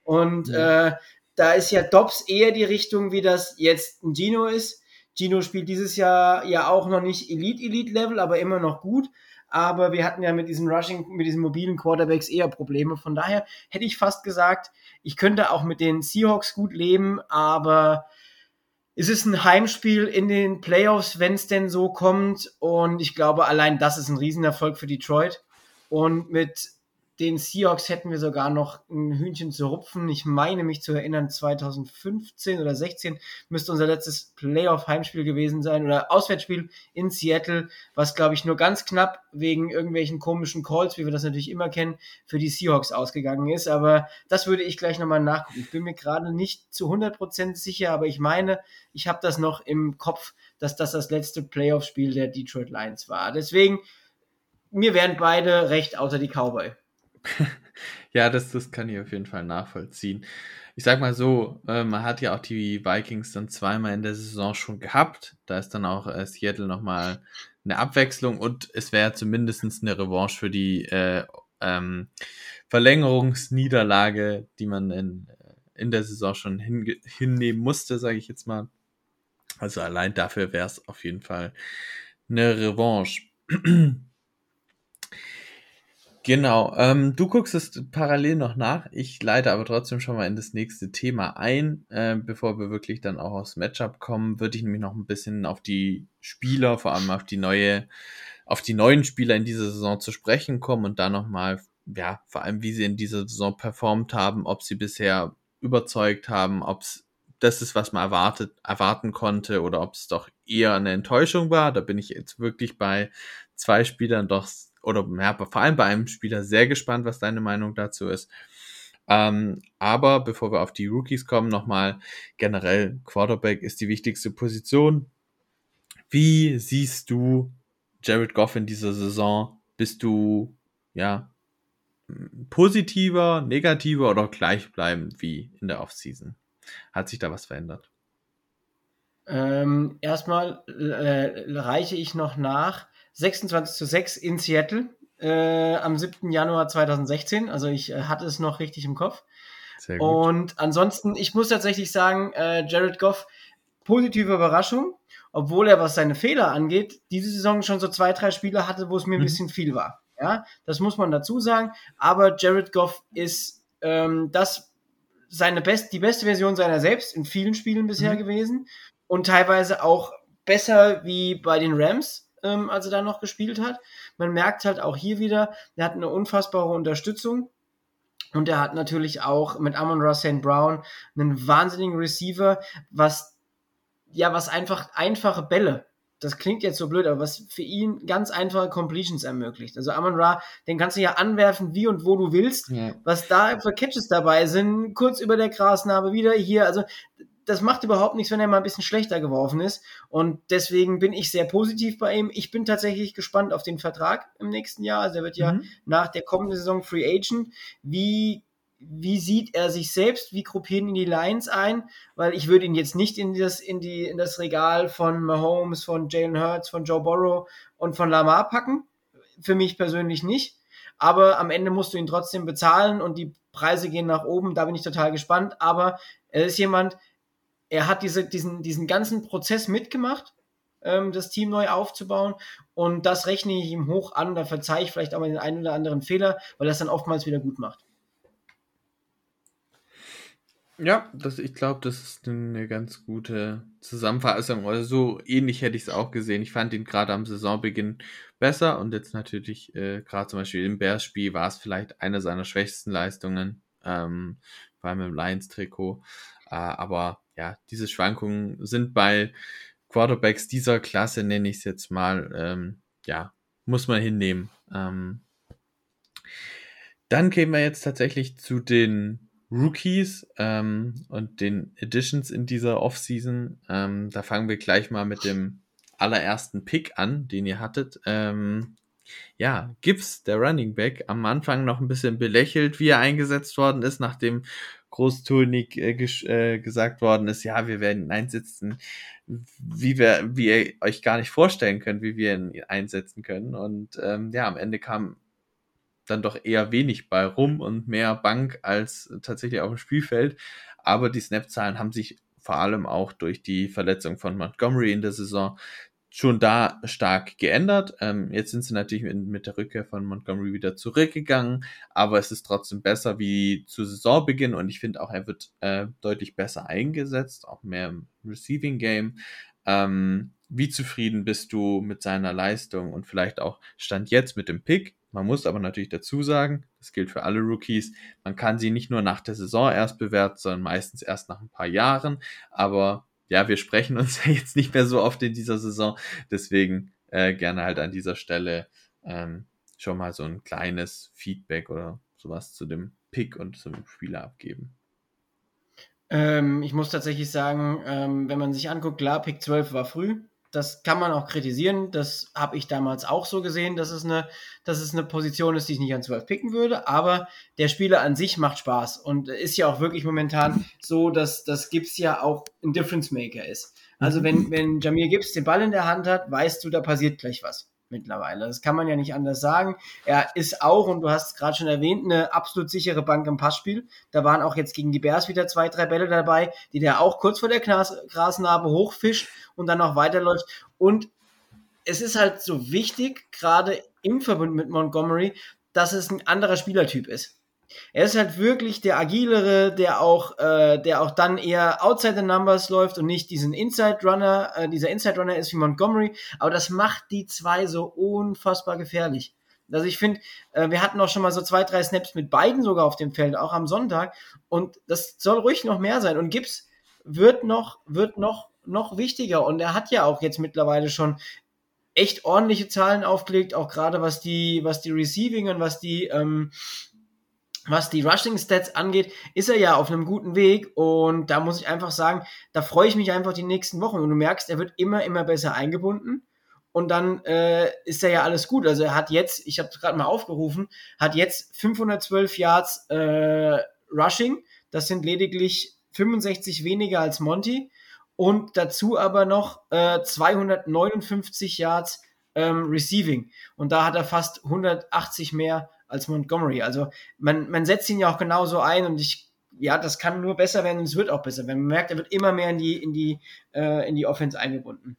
Und Ja. äh, da ist ja Dobbs eher die Richtung, wie das jetzt ein Gino ist. Gino spielt dieses Jahr ja auch noch nicht Elite-Elite-Level, aber immer noch gut aber wir hatten ja mit diesen Rushing, mit diesen mobilen Quarterbacks eher Probleme. Von daher hätte ich fast gesagt, ich könnte auch mit den Seahawks gut leben, aber es ist ein Heimspiel in den Playoffs, wenn es denn so kommt. Und ich glaube, allein das ist ein Riesenerfolg für Detroit. Und mit den Seahawks hätten wir sogar noch ein Hühnchen zu rupfen. Ich meine mich zu erinnern, 2015 oder 16 müsste unser letztes Playoff-Heimspiel gewesen sein oder Auswärtsspiel in Seattle, was glaube ich nur ganz knapp wegen irgendwelchen komischen Calls, wie wir das natürlich immer kennen, für die Seahawks ausgegangen ist. Aber das würde ich gleich nochmal nachgucken. Ich bin mir gerade nicht zu 100% sicher, aber ich meine, ich habe das noch im Kopf, dass das das letzte Playoff-Spiel der Detroit Lions war. Deswegen, mir wären beide recht, außer die Cowboy. ja, das, das kann ich auf jeden Fall nachvollziehen. Ich sag mal so, äh, man hat ja auch die Vikings dann zweimal in der Saison schon gehabt. Da ist dann auch äh, Seattle nochmal eine Abwechslung und es wäre zumindest eine Revanche für die äh, ähm, Verlängerungsniederlage, die man in, in der Saison schon hinnehmen musste, sage ich jetzt mal. Also allein dafür wäre es auf jeden Fall eine Revanche. Genau, ähm, du guckst es parallel noch nach. Ich leite aber trotzdem schon mal in das nächste Thema ein. Äh, bevor wir wirklich dann auch aufs Matchup kommen, würde ich nämlich noch ein bisschen auf die Spieler, vor allem auf die neue, auf die neuen Spieler in dieser Saison zu sprechen kommen und da nochmal, ja, vor allem wie sie in dieser Saison performt haben, ob sie bisher überzeugt haben, ob es das ist, was man erwartet, erwarten konnte oder ob es doch eher eine Enttäuschung war. Da bin ich jetzt wirklich bei zwei Spielern doch oder ja, vor allem bei einem Spieler sehr gespannt, was deine Meinung dazu ist. Ähm, aber bevor wir auf die Rookies kommen, nochmal generell, Quarterback ist die wichtigste Position. Wie siehst du Jared Goff in dieser Saison? Bist du, ja, positiver, negativer oder gleichbleibend wie in der Offseason? Hat sich da was verändert? Ähm, erstmal äh, reiche ich noch nach. 26 zu 6 in Seattle äh, am 7. Januar 2016. Also ich äh, hatte es noch richtig im Kopf. Sehr gut. Und ansonsten, ich muss tatsächlich sagen, äh, Jared Goff, positive Überraschung, obwohl er, was seine Fehler angeht, diese Saison schon so zwei, drei Spiele hatte, wo es mir mhm. ein bisschen viel war. Ja, das muss man dazu sagen. Aber Jared Goff ist ähm, das seine best, die beste Version seiner selbst in vielen Spielen bisher mhm. gewesen und teilweise auch besser wie bei den Rams ähm, als er da noch gespielt hat. Man merkt halt auch hier wieder, er hat eine unfassbare Unterstützung. Und er hat natürlich auch mit Amon Ross St. Brown einen wahnsinnigen Receiver, was, ja, was einfach einfache Bälle das klingt jetzt so blöd, aber was für ihn ganz einfache Completions ermöglicht. Also Amon Ra, den kannst du ja anwerfen, wie und wo du willst. Ja. Was da für Catches dabei sind, kurz über der Grasnarbe, wieder hier. Also das macht überhaupt nichts, wenn er mal ein bisschen schlechter geworfen ist. Und deswegen bin ich sehr positiv bei ihm. Ich bin tatsächlich gespannt auf den Vertrag im nächsten Jahr. Also er wird ja mhm. nach der kommenden Saison Free Agent. Wie, wie sieht er sich selbst? Wie gruppieren ihn die Lions ein? Weil ich würde ihn jetzt nicht in das, in die, in das Regal von Mahomes, von Jalen Hurts, von Joe Burrow und von Lamar packen. Für mich persönlich nicht. Aber am Ende musst du ihn trotzdem bezahlen und die Preise gehen nach oben. Da bin ich total gespannt. Aber er ist jemand, er hat diese, diesen, diesen ganzen Prozess mitgemacht, ähm, das Team neu aufzubauen. Und das rechne ich ihm hoch an. Da verzeihe ich vielleicht auch mal den einen oder anderen Fehler, weil es dann oftmals wieder gut macht. Ja, das, ich glaube, das ist eine ganz gute Zusammenfassung. Also so ähnlich hätte ich es auch gesehen. Ich fand ihn gerade am Saisonbeginn besser und jetzt natürlich äh, gerade zum Beispiel im Bears-Spiel war es vielleicht eine seiner schwächsten Leistungen, ähm, vor allem im Lions-Trikot. Äh, aber ja, diese Schwankungen sind bei Quarterbacks dieser Klasse, nenne ich es jetzt mal, ähm, ja, muss man hinnehmen. Ähm, dann kämen wir jetzt tatsächlich zu den Rookies ähm, und den Editions in dieser Offseason. Ähm, da fangen wir gleich mal mit dem allerersten Pick an, den ihr hattet. Ähm, ja, Gibbs, der Running Back, am Anfang noch ein bisschen belächelt, wie er eingesetzt worden ist, nachdem großtönig äh, äh, gesagt worden ist, ja, wir werden ihn einsetzen, wie wir, wie ihr euch gar nicht vorstellen könnt, wie wir ihn einsetzen können. Und ähm, ja, am Ende kam dann doch eher wenig bei rum und mehr Bank als tatsächlich auf dem Spielfeld. Aber die Snap-Zahlen haben sich vor allem auch durch die Verletzung von Montgomery in der Saison schon da stark geändert. Ähm, jetzt sind sie natürlich mit, mit, der Rückkehr von Montgomery wieder zurückgegangen, aber es ist trotzdem besser wie zu Saisonbeginn und ich finde auch, er wird äh, deutlich besser eingesetzt, auch mehr im Receiving Game. Ähm, wie zufrieden bist du mit seiner Leistung und vielleicht auch Stand jetzt mit dem Pick? Man muss aber natürlich dazu sagen, das gilt für alle Rookies, man kann sie nicht nur nach der Saison erst bewerten, sondern meistens erst nach ein paar Jahren. Aber ja, wir sprechen uns ja jetzt nicht mehr so oft in dieser Saison. Deswegen äh, gerne halt an dieser Stelle ähm, schon mal so ein kleines Feedback oder sowas zu dem Pick und zum Spieler abgeben. Ähm, ich muss tatsächlich sagen, ähm, wenn man sich anguckt, klar, Pick 12 war früh. Das kann man auch kritisieren. Das habe ich damals auch so gesehen, dass es, eine, dass es eine Position ist, die ich nicht an 12 picken würde. Aber der Spieler an sich macht Spaß und ist ja auch wirklich momentan so, dass das Gibbs ja auch ein Difference Maker ist. Also wenn, wenn Jamir Gibbs den Ball in der Hand hat, weißt du, da passiert gleich was mittlerweile. Das kann man ja nicht anders sagen. Er ist auch, und du hast es gerade schon erwähnt, eine absolut sichere Bank im Passspiel. Da waren auch jetzt gegen die Bears wieder zwei, drei Bälle dabei, die der auch kurz vor der Gras Grasnarbe hochfischt und dann noch weiterläuft. Und es ist halt so wichtig, gerade im Verbund mit Montgomery, dass es ein anderer Spielertyp ist. Er ist halt wirklich der agilere, der auch, äh, der auch dann eher outside the numbers läuft und nicht diesen Inside Runner, äh, dieser Inside Runner ist wie Montgomery. Aber das macht die zwei so unfassbar gefährlich. Also ich finde, äh, wir hatten auch schon mal so zwei, drei Snaps mit beiden sogar auf dem Feld, auch am Sonntag. Und das soll ruhig noch mehr sein. Und Gibbs wird noch, wird noch, noch wichtiger. Und er hat ja auch jetzt mittlerweile schon echt ordentliche Zahlen aufgelegt, auch gerade was die, was die Receiving und was die, ähm, was die Rushing Stats angeht, ist er ja auf einem guten Weg und da muss ich einfach sagen, da freue ich mich einfach die nächsten Wochen. Und du merkst, er wird immer, immer besser eingebunden und dann äh, ist er ja alles gut. Also er hat jetzt, ich habe es gerade mal aufgerufen, hat jetzt 512 Yards äh, Rushing, das sind lediglich 65 weniger als Monty und dazu aber noch äh, 259 Yards ähm, Receiving. Und da hat er fast 180 mehr als Montgomery. Also man, man setzt ihn ja auch genauso ein und ich, ja, das kann nur besser werden und es wird auch besser, wenn man merkt, er wird immer mehr in die, in die, äh, in die Offense eingebunden.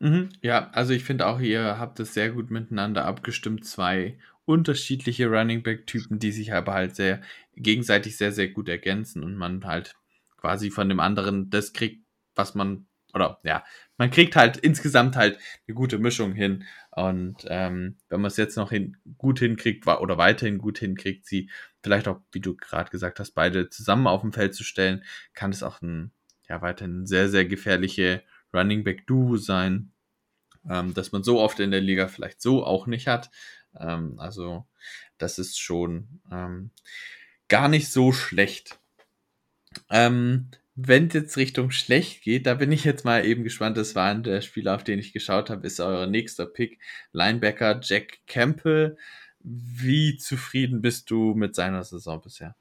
Mhm, ja, also ich finde auch, ihr habt es sehr gut miteinander abgestimmt. Zwei unterschiedliche Running Back-Typen, die sich aber halt sehr gegenseitig sehr, sehr gut ergänzen und man halt quasi von dem anderen das kriegt, was man, oder ja, man kriegt halt insgesamt halt eine gute Mischung hin. Und ähm, wenn man es jetzt noch hin, gut hinkriegt oder weiterhin gut hinkriegt, sie vielleicht auch, wie du gerade gesagt hast, beide zusammen auf dem Feld zu stellen, kann es auch ein ja weiterhin sehr, sehr gefährliche Running Back Duo sein, ähm, dass man so oft in der Liga vielleicht so auch nicht hat. Ähm, also das ist schon ähm, gar nicht so schlecht. Ähm, wenn es jetzt Richtung schlecht geht, da bin ich jetzt mal eben gespannt. Das war der Spieler, auf den ich geschaut habe, ist euer nächster Pick. Linebacker Jack Campbell. Wie zufrieden bist du mit seiner Saison bisher?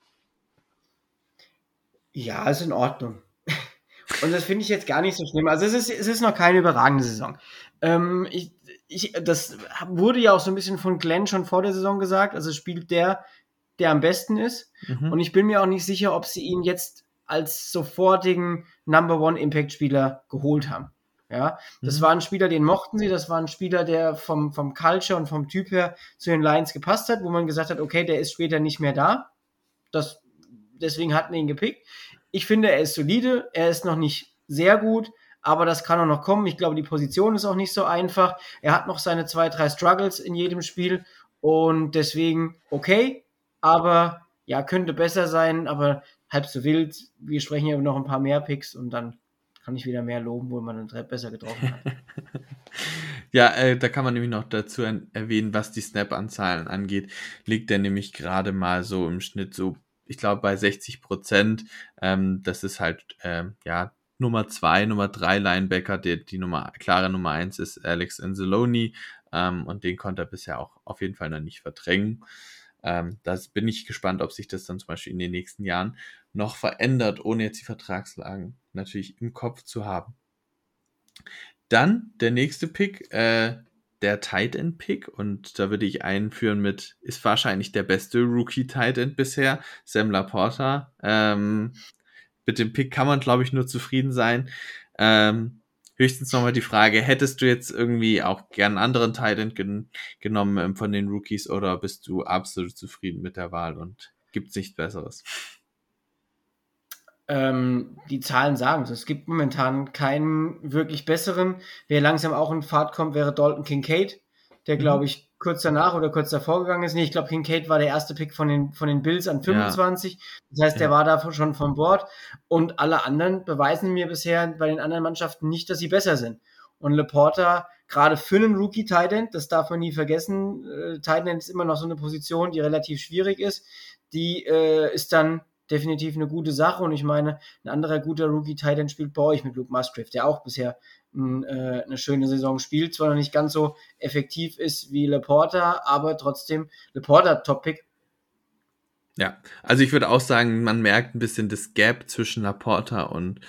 Ja, ist in Ordnung. Und das finde ich jetzt gar nicht so schlimm. Also es ist, es ist noch keine überragende Saison. Ähm, ich, ich, das wurde ja auch so ein bisschen von Glenn schon vor der Saison gesagt. Also spielt der, der am besten ist. Mhm. Und ich bin mir auch nicht sicher, ob sie ihn jetzt als sofortigen Number One Impact Spieler geholt haben. Ja, das mhm. war ein Spieler, den mochten sie, das war ein Spieler, der vom, vom Culture und vom Typ her zu den Lions gepasst hat, wo man gesagt hat, okay, der ist später nicht mehr da. Das, deswegen hatten wir ihn gepickt. Ich finde, er ist solide, er ist noch nicht sehr gut, aber das kann auch noch kommen. Ich glaube, die Position ist auch nicht so einfach. Er hat noch seine zwei, drei Struggles in jedem Spiel und deswegen okay, aber ja, könnte besser sein, aber halb so wild. Wir sprechen ja noch ein paar mehr Picks und dann kann ich wieder mehr loben, wo man den besser getroffen hat. ja, äh, da kann man nämlich noch dazu erwähnen, was die Snap-Anzahlen angeht, liegt er nämlich gerade mal so im Schnitt so, ich glaube, bei 60 Prozent. Ähm, das ist halt, ähm, ja, Nummer zwei, Nummer drei Linebacker, die, die Nummer, klare Nummer eins ist Alex Anzalone ähm, und den konnte er bisher auch auf jeden Fall noch nicht verdrängen. Ähm, da bin ich gespannt, ob sich das dann zum Beispiel in den nächsten Jahren noch verändert, ohne jetzt die Vertragslagen natürlich im Kopf zu haben. Dann der nächste Pick, äh, der Tight End Pick und da würde ich einführen mit, ist wahrscheinlich der beste Rookie Tight End bisher, Sam Laporta. Ähm, mit dem Pick kann man, glaube ich, nur zufrieden sein. Ähm, höchstens nochmal die Frage, hättest du jetzt irgendwie auch gern einen anderen Titan gen genommen ähm, von den Rookies oder bist du absolut zufrieden mit der Wahl und gibt es nichts Besseres? Ähm, die Zahlen sagen es. Es gibt momentan keinen wirklich besseren. Wer langsam auch in Fahrt kommt, wäre Dalton Kincaid, der, glaube mhm. ich, kurz danach oder kurz davor gegangen ist. Nee, ich glaube, Kincaid war der erste Pick von den, von den Bills an 25. Ja. Das heißt, der ja. war da schon von Bord. Und alle anderen beweisen mir bisher bei den anderen Mannschaften nicht, dass sie besser sind. Und Leporter, gerade für einen Rookie Titan, das darf man nie vergessen, äh, Titan ist immer noch so eine Position, die relativ schwierig ist. Die äh, ist dann definitiv eine gute Sache. Und ich meine, ein anderer guter Rookie-Titan spielt bei euch mit Luke Musgrave, der auch bisher ein, äh, eine schöne Saison spielt. Zwar noch nicht ganz so effektiv ist wie Laporta, aber trotzdem Laporta Top-Pick. Ja, also ich würde auch sagen, man merkt ein bisschen das Gap zwischen Laporta und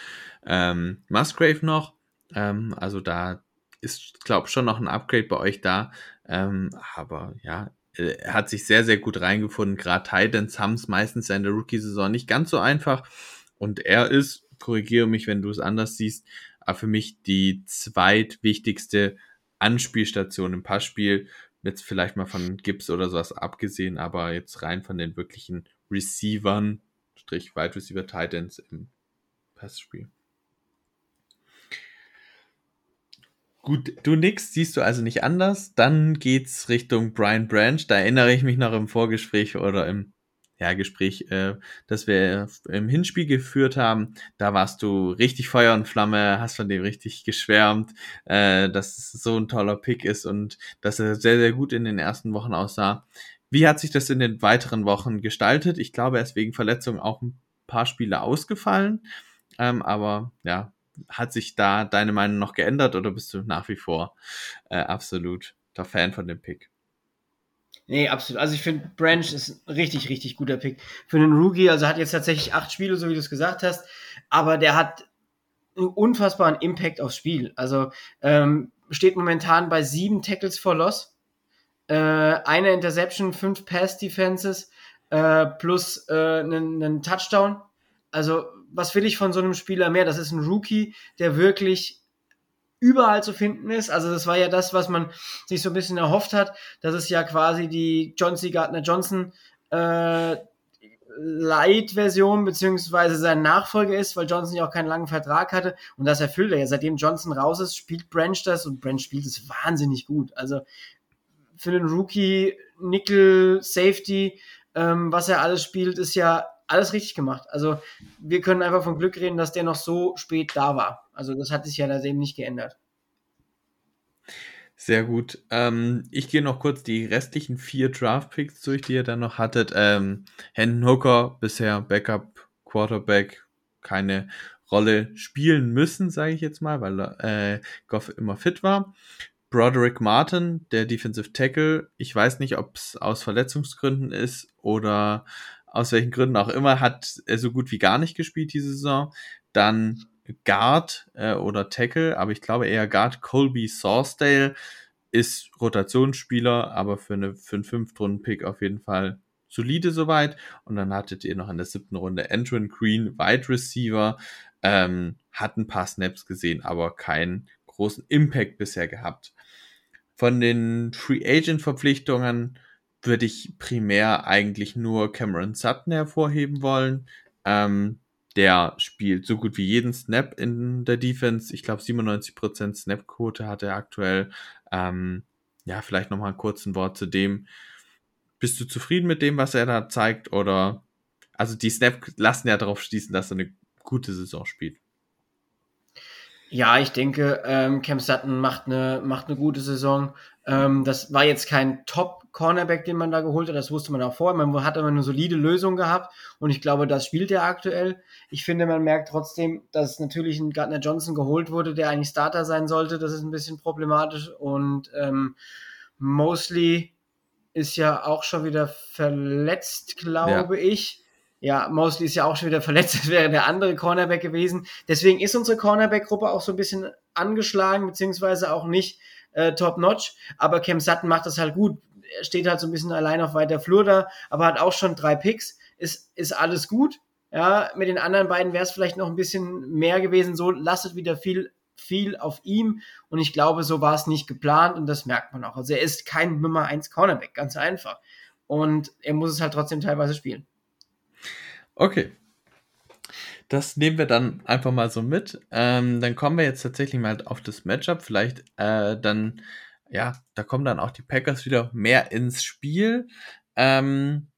ähm, Musgrave noch. Ähm, also da ist, glaube ich, schon noch ein Upgrade bei euch da. Ähm, aber ja, er hat sich sehr, sehr gut reingefunden. Gerade Titans haben es meistens in der Rookie-Saison nicht ganz so einfach. Und er ist, korrigiere mich, wenn du es anders siehst, aber für mich die zweitwichtigste Anspielstation im Passspiel. Jetzt vielleicht mal von Gibbs oder sowas abgesehen, aber jetzt rein von den wirklichen Receivern, Strich Wide Receiver Titans im Passspiel. Gut, du nix, siehst du also nicht anders. Dann geht's Richtung Brian Branch. Da erinnere ich mich noch im Vorgespräch oder im ja, Gespräch, äh, das wir im Hinspiel geführt haben. Da warst du richtig Feuer und Flamme, hast von dem richtig geschwärmt, äh, dass es so ein toller Pick ist und dass er sehr, sehr gut in den ersten Wochen aussah. Wie hat sich das in den weiteren Wochen gestaltet? Ich glaube, er ist wegen Verletzungen auch ein paar Spiele ausgefallen. Ähm, aber ja, hat sich da deine Meinung noch geändert oder bist du nach wie vor äh, absolut der Fan von dem Pick? Nee, absolut. Also ich finde, Branch ist ein richtig, richtig guter Pick. Für einen Rookie, also hat jetzt tatsächlich acht Spiele, so wie du es gesagt hast, aber der hat einen unfassbaren Impact aufs Spiel. Also ähm, steht momentan bei sieben Tackles for Loss, äh, eine Interception, fünf Pass Defenses äh, plus äh, einen, einen Touchdown. Also was will ich von so einem Spieler mehr? Das ist ein Rookie, der wirklich überall zu finden ist. Also das war ja das, was man sich so ein bisschen erhofft hat, dass es ja quasi die John C. Gardner Johnson äh, Light-Version beziehungsweise sein Nachfolger ist, weil Johnson ja auch keinen langen Vertrag hatte und das erfüllt er ja. Seitdem Johnson raus ist, spielt Branch das und Branch spielt es wahnsinnig gut. Also für den Rookie Nickel Safety, ähm, was er alles spielt, ist ja alles richtig gemacht. Also wir können einfach von Glück reden, dass der noch so spät da war. Also das hat sich ja da eben nicht geändert. Sehr gut. Ähm, ich gehe noch kurz die restlichen vier Draft-Picks durch, die ihr dann noch hattet. Ähm, Hendon Hooker, bisher Backup, Quarterback, keine Rolle spielen müssen, sage ich jetzt mal, weil äh, Goff immer fit war. Broderick Martin, der Defensive Tackle. Ich weiß nicht, ob es aus Verletzungsgründen ist oder aus welchen Gründen auch immer, hat er so gut wie gar nicht gespielt diese Saison. Dann Guard äh, oder Tackle, aber ich glaube eher Guard Colby Sawsdale ist Rotationsspieler, aber für, eine, für einen Fünftrunden-Pick auf jeden Fall solide soweit. Und dann hattet ihr noch in der siebten Runde Andrew Green, Wide Receiver, ähm, hat ein paar Snaps gesehen, aber keinen großen Impact bisher gehabt. Von den Free Agent Verpflichtungen würde ich primär eigentlich nur Cameron Sutton hervorheben wollen. Ähm, der spielt so gut wie jeden Snap in der Defense. Ich glaube, 97% Snap-Quote hat er aktuell. Ähm, ja, vielleicht nochmal ein kurzes Wort zu dem. Bist du zufrieden mit dem, was er da zeigt? Oder, also die Snap lassen ja darauf schließen, dass er eine gute Saison spielt. Ja, ich denke, ähm, Cam Sutton macht eine, macht eine gute Saison. Ähm, das war jetzt kein Top-Cornerback, den man da geholt hat, das wusste man auch vorher. Man hat aber eine solide Lösung gehabt und ich glaube, das spielt er aktuell. Ich finde, man merkt trotzdem, dass natürlich ein Gardner Johnson geholt wurde, der eigentlich Starter sein sollte. Das ist ein bisschen problematisch und ähm, Mosley ist ja auch schon wieder verletzt, glaube ja. ich. Ja, Mosley ist ja auch schon wieder verletzt, das wäre der andere Cornerback gewesen. Deswegen ist unsere Cornerback-Gruppe auch so ein bisschen angeschlagen, beziehungsweise auch nicht äh, top-notch. Aber Cam Sutton macht das halt gut. Er steht halt so ein bisschen allein auf weiter Flur da, aber hat auch schon drei Picks. Ist, ist alles gut. Ja, mit den anderen beiden wäre es vielleicht noch ein bisschen mehr gewesen. So lastet wieder viel, viel auf ihm. Und ich glaube, so war es nicht geplant und das merkt man auch. Also er ist kein Nummer 1 Cornerback, ganz einfach. Und er muss es halt trotzdem teilweise spielen. Okay, das nehmen wir dann einfach mal so mit. Ähm, dann kommen wir jetzt tatsächlich mal auf das Matchup. Vielleicht äh, dann, ja, da kommen dann auch die Packers wieder mehr ins Spiel. Ähm,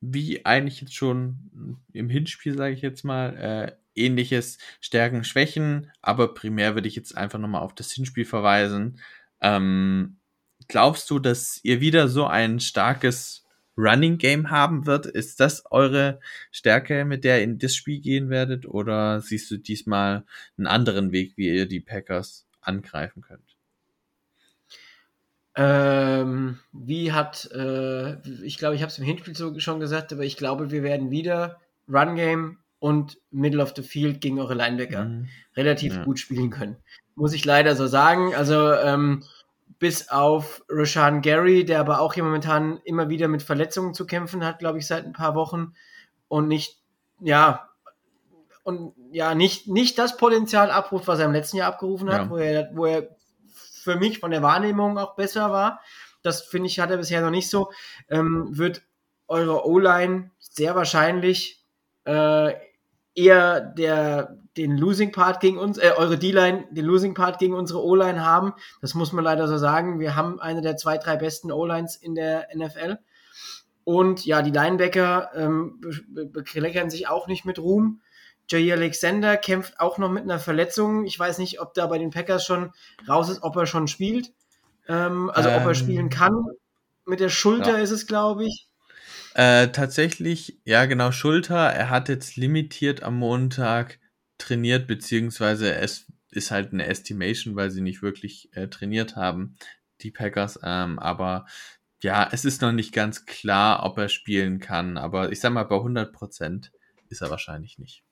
wie eigentlich jetzt schon im Hinspiel, sage ich jetzt mal, äh, ähnliches Stärken, Schwächen, aber primär würde ich jetzt einfach nochmal auf das Hinspiel verweisen. Ähm, glaubst du, dass ihr wieder so ein starkes Running Game haben wird. Ist das eure Stärke, mit der ihr in das Spiel gehen werdet? Oder siehst du diesmal einen anderen Weg, wie ihr die Packers angreifen könnt? Ähm, wie hat, äh, ich glaube, ich habe es im Hinspiel so schon gesagt, aber ich glaube, wir werden wieder Run Game und Middle of the Field gegen eure Linebacker Mhm. relativ Ja. gut spielen können. Muss ich leider so sagen. Also ähm, bis auf Rashan Gary, der aber auch hier momentan immer wieder mit Verletzungen zu kämpfen hat, glaube ich, seit ein paar Wochen und nicht, ja, und ja, nicht, nicht das Potenzial abruft, was er im letzten Jahr abgerufen hat, Ja. wo, er, wo er für mich von der Wahrnehmung auch besser war. Das finde ich, hat er bisher noch nicht so. Ähm, wird eure O-Line sehr wahrscheinlich äh, eher der, den Losing Part gegen uns, äh, eure D-Line, den Losing Part gegen unsere O-Line haben. Das muss man leider so sagen. Wir haben eine der zwei, drei besten O-Lines in der NFL. Und ja, die Linebacker ähm, be- be- bekleckern sich auch nicht mit Ruhm. Jair Alexander kämpft auch noch mit einer Verletzung. Ich weiß nicht, ob da bei den Packers schon raus ist, ob er schon spielt. Ähm, also ob er Ähm, spielen kann. Mit der Schulter ja. ist es, glaube ich. Äh, tatsächlich, ja genau, Schulter. Er hat jetzt limitiert am Montag trainiert, beziehungsweise es ist halt eine Estimation, weil sie nicht wirklich äh, trainiert haben, die Packers. Ähm, aber ja, es ist noch nicht ganz klar, ob er spielen kann. Aber ich sag mal, bei 100% ist er wahrscheinlich nicht.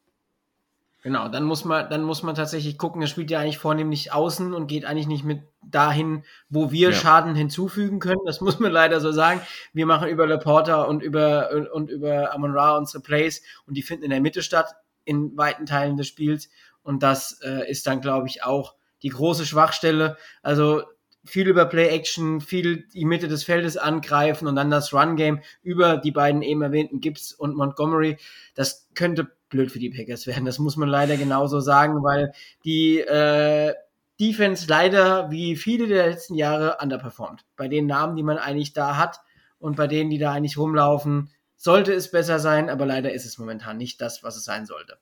Genau, dann muss man, dann muss man tatsächlich gucken, er spielt ja eigentlich vornehmlich außen und geht eigentlich nicht mit dahin, wo wir Ja. Schaden hinzufügen können. Das muss man leider so sagen. Wir machen über Laporta und über und über Amon Ra unsere Plays und die finden in der Mitte statt, in weiten Teilen des Spiels. Und das äh, ist dann, glaube ich, auch die große Schwachstelle. Also viel über Play-Action, viel die Mitte des Feldes angreifen und dann das Run-Game über die beiden eben erwähnten Gibbs und Montgomery. Das könnte blöd für die Packers werden. Das muss man leider genauso sagen, weil die äh, Defense leider wie viele der letzten Jahre underperformt. Bei den Namen, die man eigentlich da hat und bei denen, die da eigentlich rumlaufen, sollte es besser sein, aber leider ist es momentan nicht das, was es sein sollte.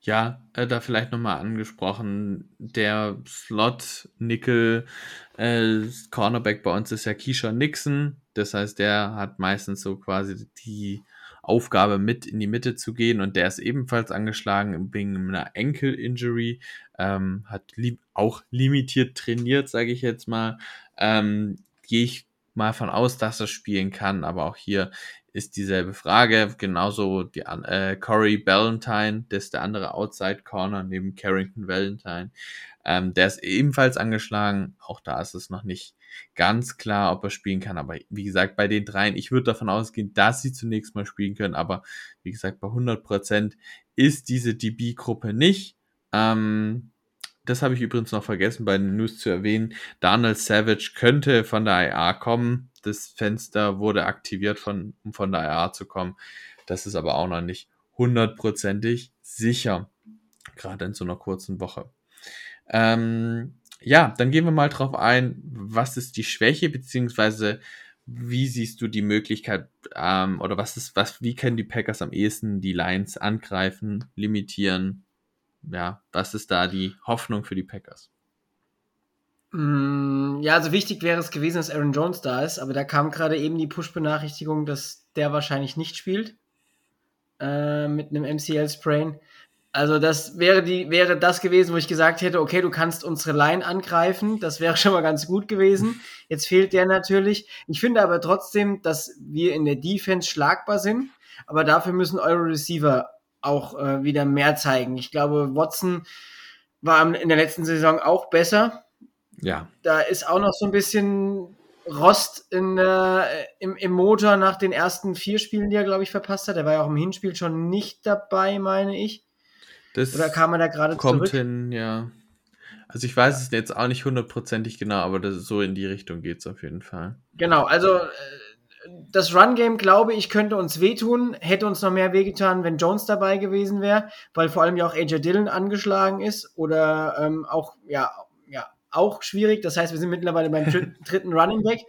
Ja, äh, da vielleicht nochmal angesprochen, der Slot-Nickel äh, bei uns ist ja Keyshawn Nixon. Das heißt, der hat meistens so quasi die Aufgabe, mit in die Mitte zu gehen. Und der ist ebenfalls angeschlagen wegen einer Enkel-Injury, ähm, hat li auch limitiert trainiert, sage ich jetzt mal. Ähm, Gehe ich mal von aus, dass er spielen kann, aber auch hier ist dieselbe Frage. Genauso die äh, Corey Ballantyne, das ist der andere Outside Corner neben Carrington Valentine. Ähm, der ist ebenfalls angeschlagen. Auch da ist es noch nicht ganz klar, ob er spielen kann. Aber wie gesagt, bei den dreien, ich würde davon ausgehen, dass sie zunächst mal spielen können. Aber wie gesagt, bei 100% ist diese DB-Gruppe nicht. Ähm, das habe ich übrigens noch vergessen bei den News zu erwähnen. Donald Savage könnte von der IA kommen. Das Fenster wurde aktiviert, von, um von der IA zu kommen. Das ist aber auch noch nicht hundertprozentig sicher. Gerade in so einer kurzen Woche. Ähm, ja, dann gehen wir mal drauf ein, was ist die Schwäche, beziehungsweise wie siehst du die Möglichkeit, ähm, oder was ist, was, wie können die Packers am ehesten die Lions angreifen, limitieren? Ja, was ist da die Hoffnung für die Packers? Mm, Ja, also wichtig wäre es gewesen, dass Aaron Jones da ist, aber da kam gerade eben die Push-Benachrichtigung, dass der wahrscheinlich nicht spielt. Äh, mit einem MCL-Sprain. Also das wäre die, wäre das gewesen, wo ich gesagt hätte, okay, du kannst unsere Line angreifen. Das wäre schon mal ganz gut gewesen. Jetzt fehlt der natürlich. Ich finde aber trotzdem, dass wir in der Defense schlagbar sind. Aber dafür müssen eure Receiver auch äh, wieder mehr zeigen. Ich glaube, Watson war in der letzten Saison auch besser Ja, da ist auch noch so ein bisschen Rost in, äh, im, im Motor nach den ersten vier Spielen, die er, glaube ich, verpasst hat. Er war ja auch im Hinspiel schon nicht dabei, meine ich. das Oder kam er da gerade kommt zurück? hin, ja. Also ich weiß es jetzt auch nicht hundertprozentig genau, aber das, so in die Richtung geht's auf jeden Fall. Genau, also äh, das Run-Game, glaube ich, könnte uns wehtun, hätte uns noch mehr wehgetan, wenn Jones dabei gewesen wäre, weil vor allem ja auch AJ Dillon angeschlagen ist oder ähm, auch, ja, auch schwierig. Das heißt, wir sind mittlerweile beim dr- dritten Running Back.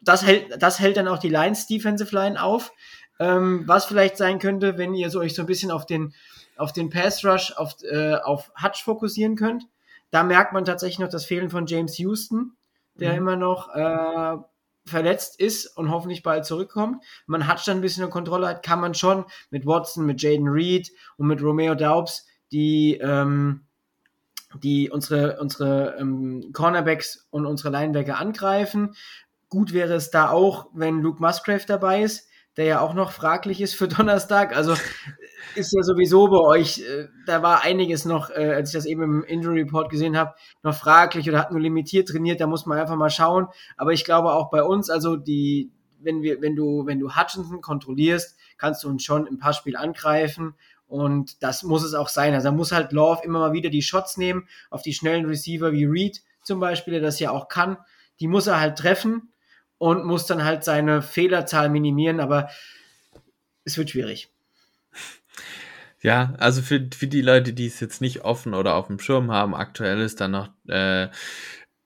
Das hält, das hält dann auch die Lions Defensive Line auf. Ähm, was vielleicht sein könnte, wenn ihr so euch so ein bisschen auf den, auf den Pass Rush, auf, äh, auf Hutch fokussieren könnt. Da merkt man tatsächlich noch das Fehlen von James Houston, der Mhm. immer noch äh, verletzt ist und hoffentlich bald zurückkommt, man hat dann ein bisschen eine Kontrolle hat, kann man schon mit Watson, mit Jaden Reed und mit Romeo Daubs die ähm, die unsere unsere ähm, Cornerbacks und unsere Linebacker angreifen. Gut wäre es da auch, wenn Luke Musgrave dabei ist, der ja auch noch fraglich ist für Donnerstag. Also ist ja sowieso bei euch, äh, da war einiges noch, äh, als ich das eben im Injury Report gesehen habe, noch fraglich oder hat nur limitiert trainiert, da muss man einfach mal schauen. Aber ich glaube auch bei uns, also die, wenn wir, wenn du, wenn du Hutchinson kontrollierst, kannst du uns schon im Passspiel angreifen. Und das muss es auch sein. Also da muss halt Love immer mal wieder die Shots nehmen auf die schnellen Receiver wie Reed zum Beispiel, der das ja auch kann. Die muss er halt treffen und muss dann halt seine Fehlerzahl minimieren, aber es wird schwierig. Ja, also für, für die Leute, die es jetzt nicht offen oder auf dem Schirm haben, aktuell ist dann noch äh,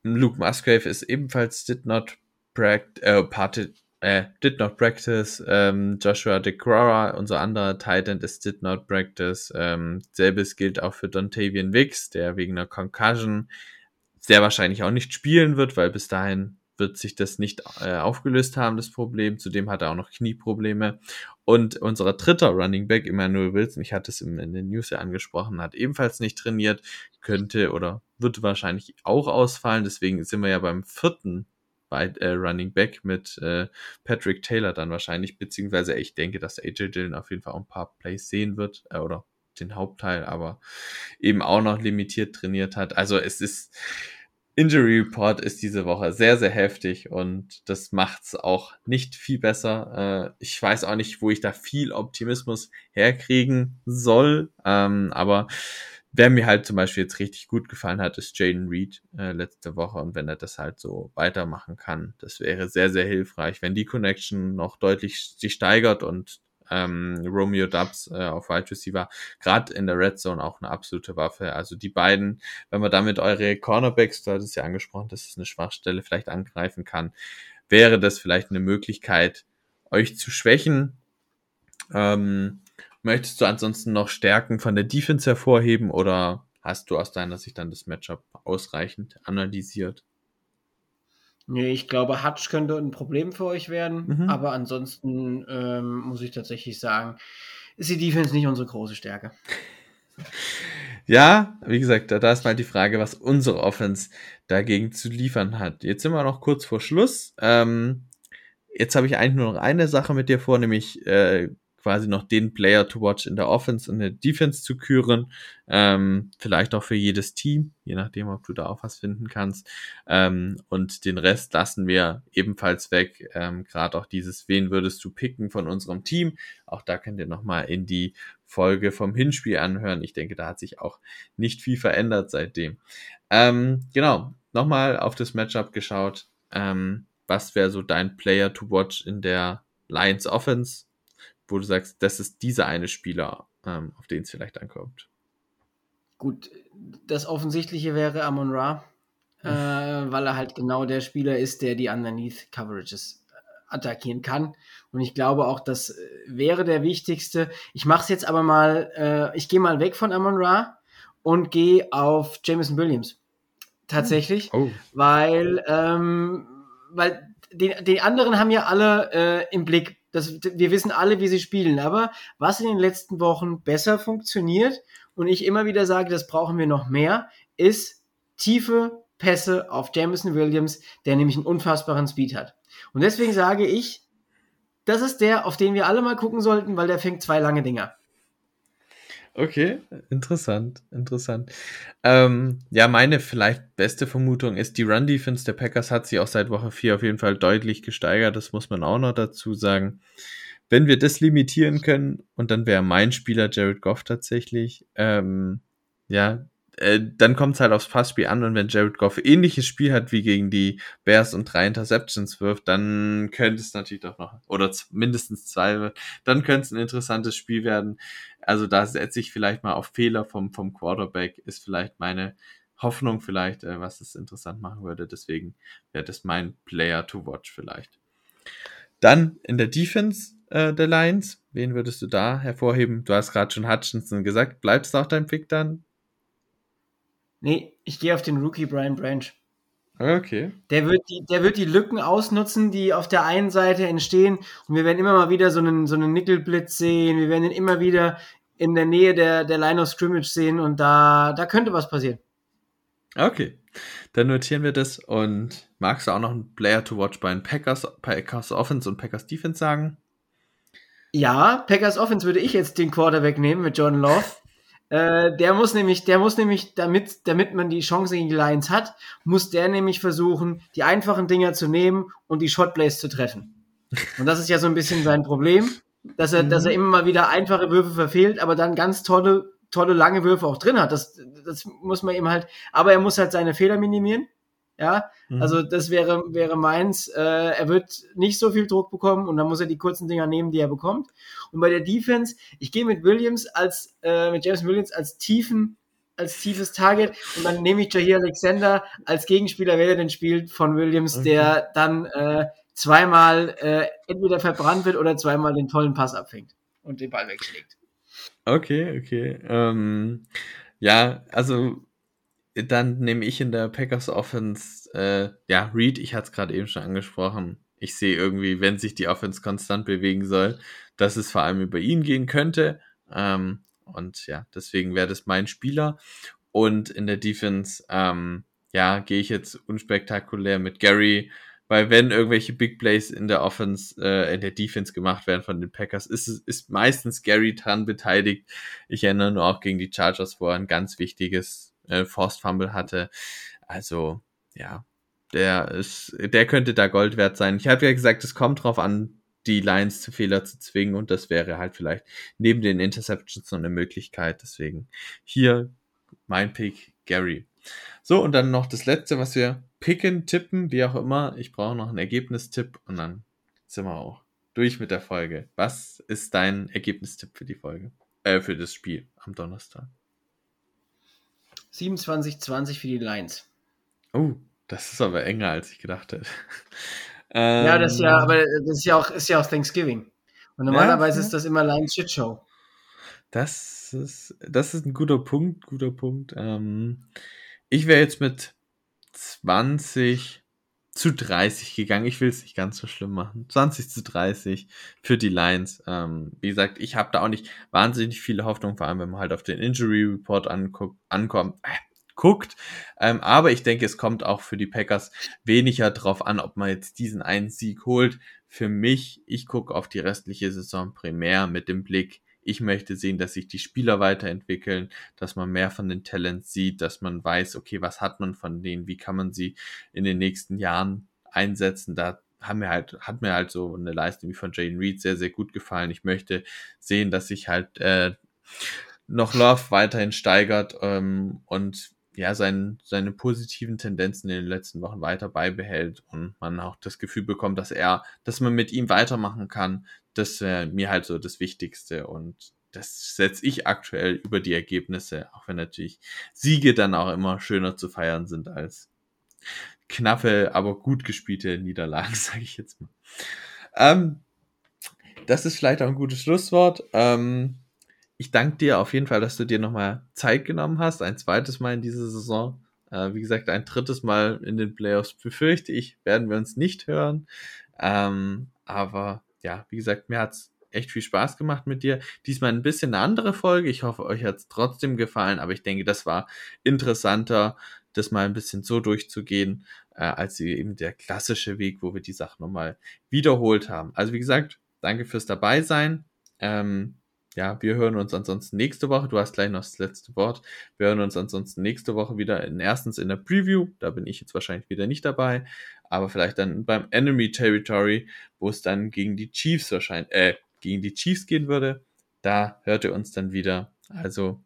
Luke Musgrave ist ebenfalls did not practice, äh, äh, did not practice. Ähm, Joshua DeCrora, unser anderer Titan, ist did not practice. Ähm, selbes gilt auch für Dontavian Wicks, der wegen einer Concussion sehr wahrscheinlich auch nicht spielen wird, weil bis dahin wird sich das nicht äh, aufgelöst haben, das Problem. Zudem hat er auch noch Knieprobleme. Und unser dritter Running Back, Emmanuel Wilson, ich hatte es in den News ja angesprochen, hat ebenfalls nicht trainiert, könnte oder wird wahrscheinlich auch ausfallen. Deswegen sind wir ja beim vierten bei, äh, Running Back mit äh, Patrick Taylor dann wahrscheinlich, beziehungsweise ich denke, dass AJ Dillon auf jeden Fall auch ein paar Plays sehen wird äh, oder den Hauptteil, aber eben auch noch limitiert trainiert hat. Also es ist Injury Report ist diese Woche sehr, sehr heftig und das macht's auch nicht viel besser. Äh, ich weiß auch nicht, wo ich da viel Optimismus herkriegen soll, ähm, aber wer mir halt zum Beispiel jetzt richtig gut gefallen hat, ist Jaden Reed äh, letzte Woche und wenn er das halt so weitermachen kann, das wäre sehr, sehr hilfreich, wenn die Connection noch deutlich sich steigert und ähm, Romeo Dubs äh, auf Wide Receiver, gerade in der Red Zone auch eine absolute Waffe. Also die beiden, wenn man damit eure Cornerbacks, du hattest ja angesprochen, dass es eine Schwachstelle vielleicht angreifen kann, wäre das vielleicht eine Möglichkeit, euch zu schwächen. Ähm, möchtest du ansonsten noch Stärken von der Defense hervorheben oder hast du aus deiner Sicht dann das Matchup ausreichend analysiert? Nee, ich glaube, Hutch könnte ein Problem für euch werden, mhm. aber ansonsten ähm, muss ich tatsächlich sagen, ist die Defense nicht unsere große Stärke. Ja, wie gesagt, da, da ist mal die Frage, was unsere Offense dagegen zu liefern hat. Jetzt sind wir noch kurz vor Schluss. Ähm, jetzt habe ich eigentlich nur noch eine Sache mit dir vor, nämlich äh, quasi noch den Player to watch in der Offense und der Defense zu küren. Ähm, vielleicht auch für jedes Team, je nachdem, ob du da auch was finden kannst. Ähm, und den Rest lassen wir ebenfalls weg. Ähm, Gerade auch dieses, wen würdest du picken von unserem Team? Auch da könnt ihr nochmal in die Folge vom Hinspiel anhören. Ich denke, da hat sich auch nicht viel verändert seitdem. Ähm, genau, nochmal auf das Matchup geschaut. Ähm, was wäre so dein Player to watch in der Lions Offense? Wo du sagst, das ist dieser eine Spieler, ähm, auf den es vielleicht ankommt? Gut, das Offensichtliche wäre Amon Ra, äh, weil er halt genau der Spieler ist, der die Underneath Coverages äh, attackieren kann. Und ich glaube auch, das äh, wäre der wichtigste. Ich mache es jetzt aber mal, äh, ich gehe mal weg von Amon Ra und gehe auf Jameson Williams. Tatsächlich. Oh. Weil, ähm, weil die, die anderen haben ja alle äh, im Blick, das, wir wissen alle, wie sie spielen, aber was in den letzten Wochen besser funktioniert und ich immer wieder sage, das brauchen wir noch mehr, ist tiefe Pässe auf Jameson Williams, der nämlich einen unfassbaren Speed hat. Und deswegen sage ich, das ist der, auf den wir alle mal gucken sollten, weil der fängt zwei lange Dinger. Okay, interessant, interessant. Ähm, ja, meine vielleicht beste Vermutung ist, die Run-Defense der Packers hat sich auch seit Woche 4 auf jeden Fall deutlich gesteigert. Das muss man auch noch dazu sagen. Wenn wir das limitieren können, und dann wäre mein Spieler Jared Goff tatsächlich, ähm, ja, äh, dann kommt es halt aufs Passspiel an und wenn Jared Goff ähnliches Spiel hat wie gegen die Bears und drei Interceptions wirft, dann könnte es natürlich doch noch, oder mindestens zwei, dann könnte es ein interessantes Spiel werden. Also da setze ich vielleicht mal auf Fehler vom, vom Quarterback, ist vielleicht meine Hoffnung vielleicht, äh, was es interessant machen würde. Deswegen wäre das mein Player to watch vielleicht. Dann in der Defense äh, der Lions, wen würdest du da hervorheben? Du hast gerade schon Hutchinson gesagt. Bleibst du auch dein Pick dann? Nee, ich gehe auf den Rookie Brian Branch. Okay. Der wird, die, der wird die Lücken ausnutzen, die auf der einen Seite entstehen. Und wir werden immer mal wieder so einen, so einen Nickelblitz sehen. Wir werden ihn immer wieder in der Nähe der, der Line of Scrimmage sehen. Und da, da könnte was passieren. Okay. Dann notieren wir das. Und magst du auch noch einen Player to watch bei den Packers, Packers Offense und Packers Defense sagen? Ja, Packers Offense würde ich jetzt den Quarterback nehmen mit Jordan Love. Äh, der muss nämlich, der muss nämlich, damit, damit man die Chance gegen die Lions hat, muss der nämlich versuchen, die einfachen Dinger zu nehmen und die Shotplays zu treffen. Und das ist ja so ein bisschen sein Problem, dass er, mhm. dass er immer mal wieder einfache Würfe verfehlt, aber dann ganz tolle, tolle lange Würfe auch drin hat. Das, das muss man ihm halt, aber er muss halt seine Fehler minimieren. Ja, mhm. also das wäre, wäre meins. Äh, er wird nicht so viel Druck bekommen und dann muss er die kurzen Dinger nehmen, die er bekommt. Und bei der Defense, ich gehe mit Williams als, äh, mit James Williams als tiefen, als tiefes Target und dann nehme ich Jair Alexander als Gegenspieler, wer denn spielt, von Williams, okay. der dann äh, zweimal äh, entweder verbrannt wird oder zweimal den tollen Pass abfängt und den Ball wegschlägt. Okay, okay. Ähm, ja, also dann nehme ich in der Packers Offense, äh, ja, Reed, ich hatte es gerade eben schon angesprochen. Ich sehe irgendwie, wenn sich die Offense konstant bewegen soll, dass es vor allem über ihn gehen könnte. Ähm, und ja, deswegen wäre das mein Spieler. Und in der Defense, ähm, ja, gehe ich jetzt unspektakulär mit Gary, weil wenn irgendwelche Big Plays in der Offense, äh, in der Defense gemacht werden von den Packers, ist, ist meistens Gary dran beteiligt. Ich erinnere nur auch gegen die Chargers, wo er ein ganz wichtiges äh, Forced Fumble hatte. Also, ja, der ist, der könnte da Gold wert sein. Ich habe ja gesagt, es kommt drauf an, die Lions zu Fehler zu zwingen und das wäre halt vielleicht neben den Interceptions noch eine Möglichkeit. Deswegen hier mein Pick, Gary. So, und dann noch das letzte, was wir picken, tippen, wie auch immer. Ich brauche noch einen Ergebnistipp und dann sind wir auch durch mit der Folge. Was ist dein Ergebnistipp für die Folge? Äh, für das Spiel am Donnerstag? 27-20 für die Lions. Oh, das ist aber enger, als ich gedacht hätte. ähm, ja, das ist ja, aber das ist ja auch, ist ja auch Thanksgiving. Und normalerweise ja, ist das immer Lions Shit Show. Das ist, das ist ein guter Punkt, guter Punkt. Ähm, ich wäre jetzt mit 20 zu 30 gegangen. Ich will es nicht ganz so schlimm machen. 20 zu 30 für die Lions. Ähm, wie gesagt, ich habe da auch nicht wahnsinnig viele Hoffnung, vor allem wenn man halt auf den Injury Report anguckt, ankommt. Äh, guckt. Ähm, aber ich denke, es kommt auch für die Packers weniger drauf an, ob man jetzt diesen einen Sieg holt. Für mich, ich gucke auf die restliche Saison primär mit dem Blick, ich möchte sehen, dass sich die Spieler weiterentwickeln, dass man mehr von den Talents sieht, dass man weiß, okay, was hat man von denen, wie kann man sie in den nächsten Jahren einsetzen. Da haben mir halt, hat mir halt so eine Leistung wie von Jane Reed sehr, sehr gut gefallen. Ich möchte sehen, dass sich halt äh, noch Love weiterhin steigert ähm, und ja, sein, seine positiven Tendenzen in den letzten Wochen weiter beibehält und man auch das Gefühl bekommt, dass er, dass man mit ihm weitermachen kann, das wäre mir halt so das Wichtigste und das setze ich aktuell über die Ergebnisse, auch wenn natürlich Siege dann auch immer schöner zu feiern sind als knappe, aber gut gespielte Niederlagen, sage ich jetzt mal. Ähm, das ist vielleicht auch ein gutes Schlusswort. Ähm, ich danke dir auf jeden Fall, dass du dir nochmal Zeit genommen hast, ein zweites Mal in dieser Saison. Äh, wie gesagt, ein drittes Mal in den Playoffs befürchte ich, werden wir uns nicht hören. Ähm, aber ja, wie gesagt, mir hat's echt viel Spaß gemacht mit dir. Diesmal ein bisschen eine andere Folge. Ich hoffe, euch hat's trotzdem gefallen, aber ich denke, das war interessanter, das mal ein bisschen so durchzugehen, äh, als eben der klassische Weg, wo wir die Sachen nochmal wiederholt haben. Also wie gesagt, danke fürs dabei sein. Ähm, ja, wir hören uns ansonsten nächste Woche. Du hast gleich noch das letzte Wort. Wir hören uns ansonsten nächste Woche wieder in, erstens in der Preview. Da bin ich jetzt wahrscheinlich wieder nicht dabei. Aber vielleicht dann beim Enemy Territory, wo es dann gegen die Chiefs wahrscheinlich, äh, gegen die Chiefs gehen würde. Da hört ihr uns dann wieder. Also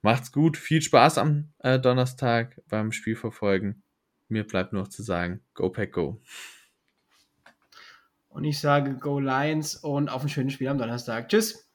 macht's gut. Viel Spaß am äh, Donnerstag beim Spiel verfolgen. Mir bleibt nur noch zu sagen, go Pack go. Und ich sage Go Lions und auf ein schönes Spiel am Donnerstag. Tschüss.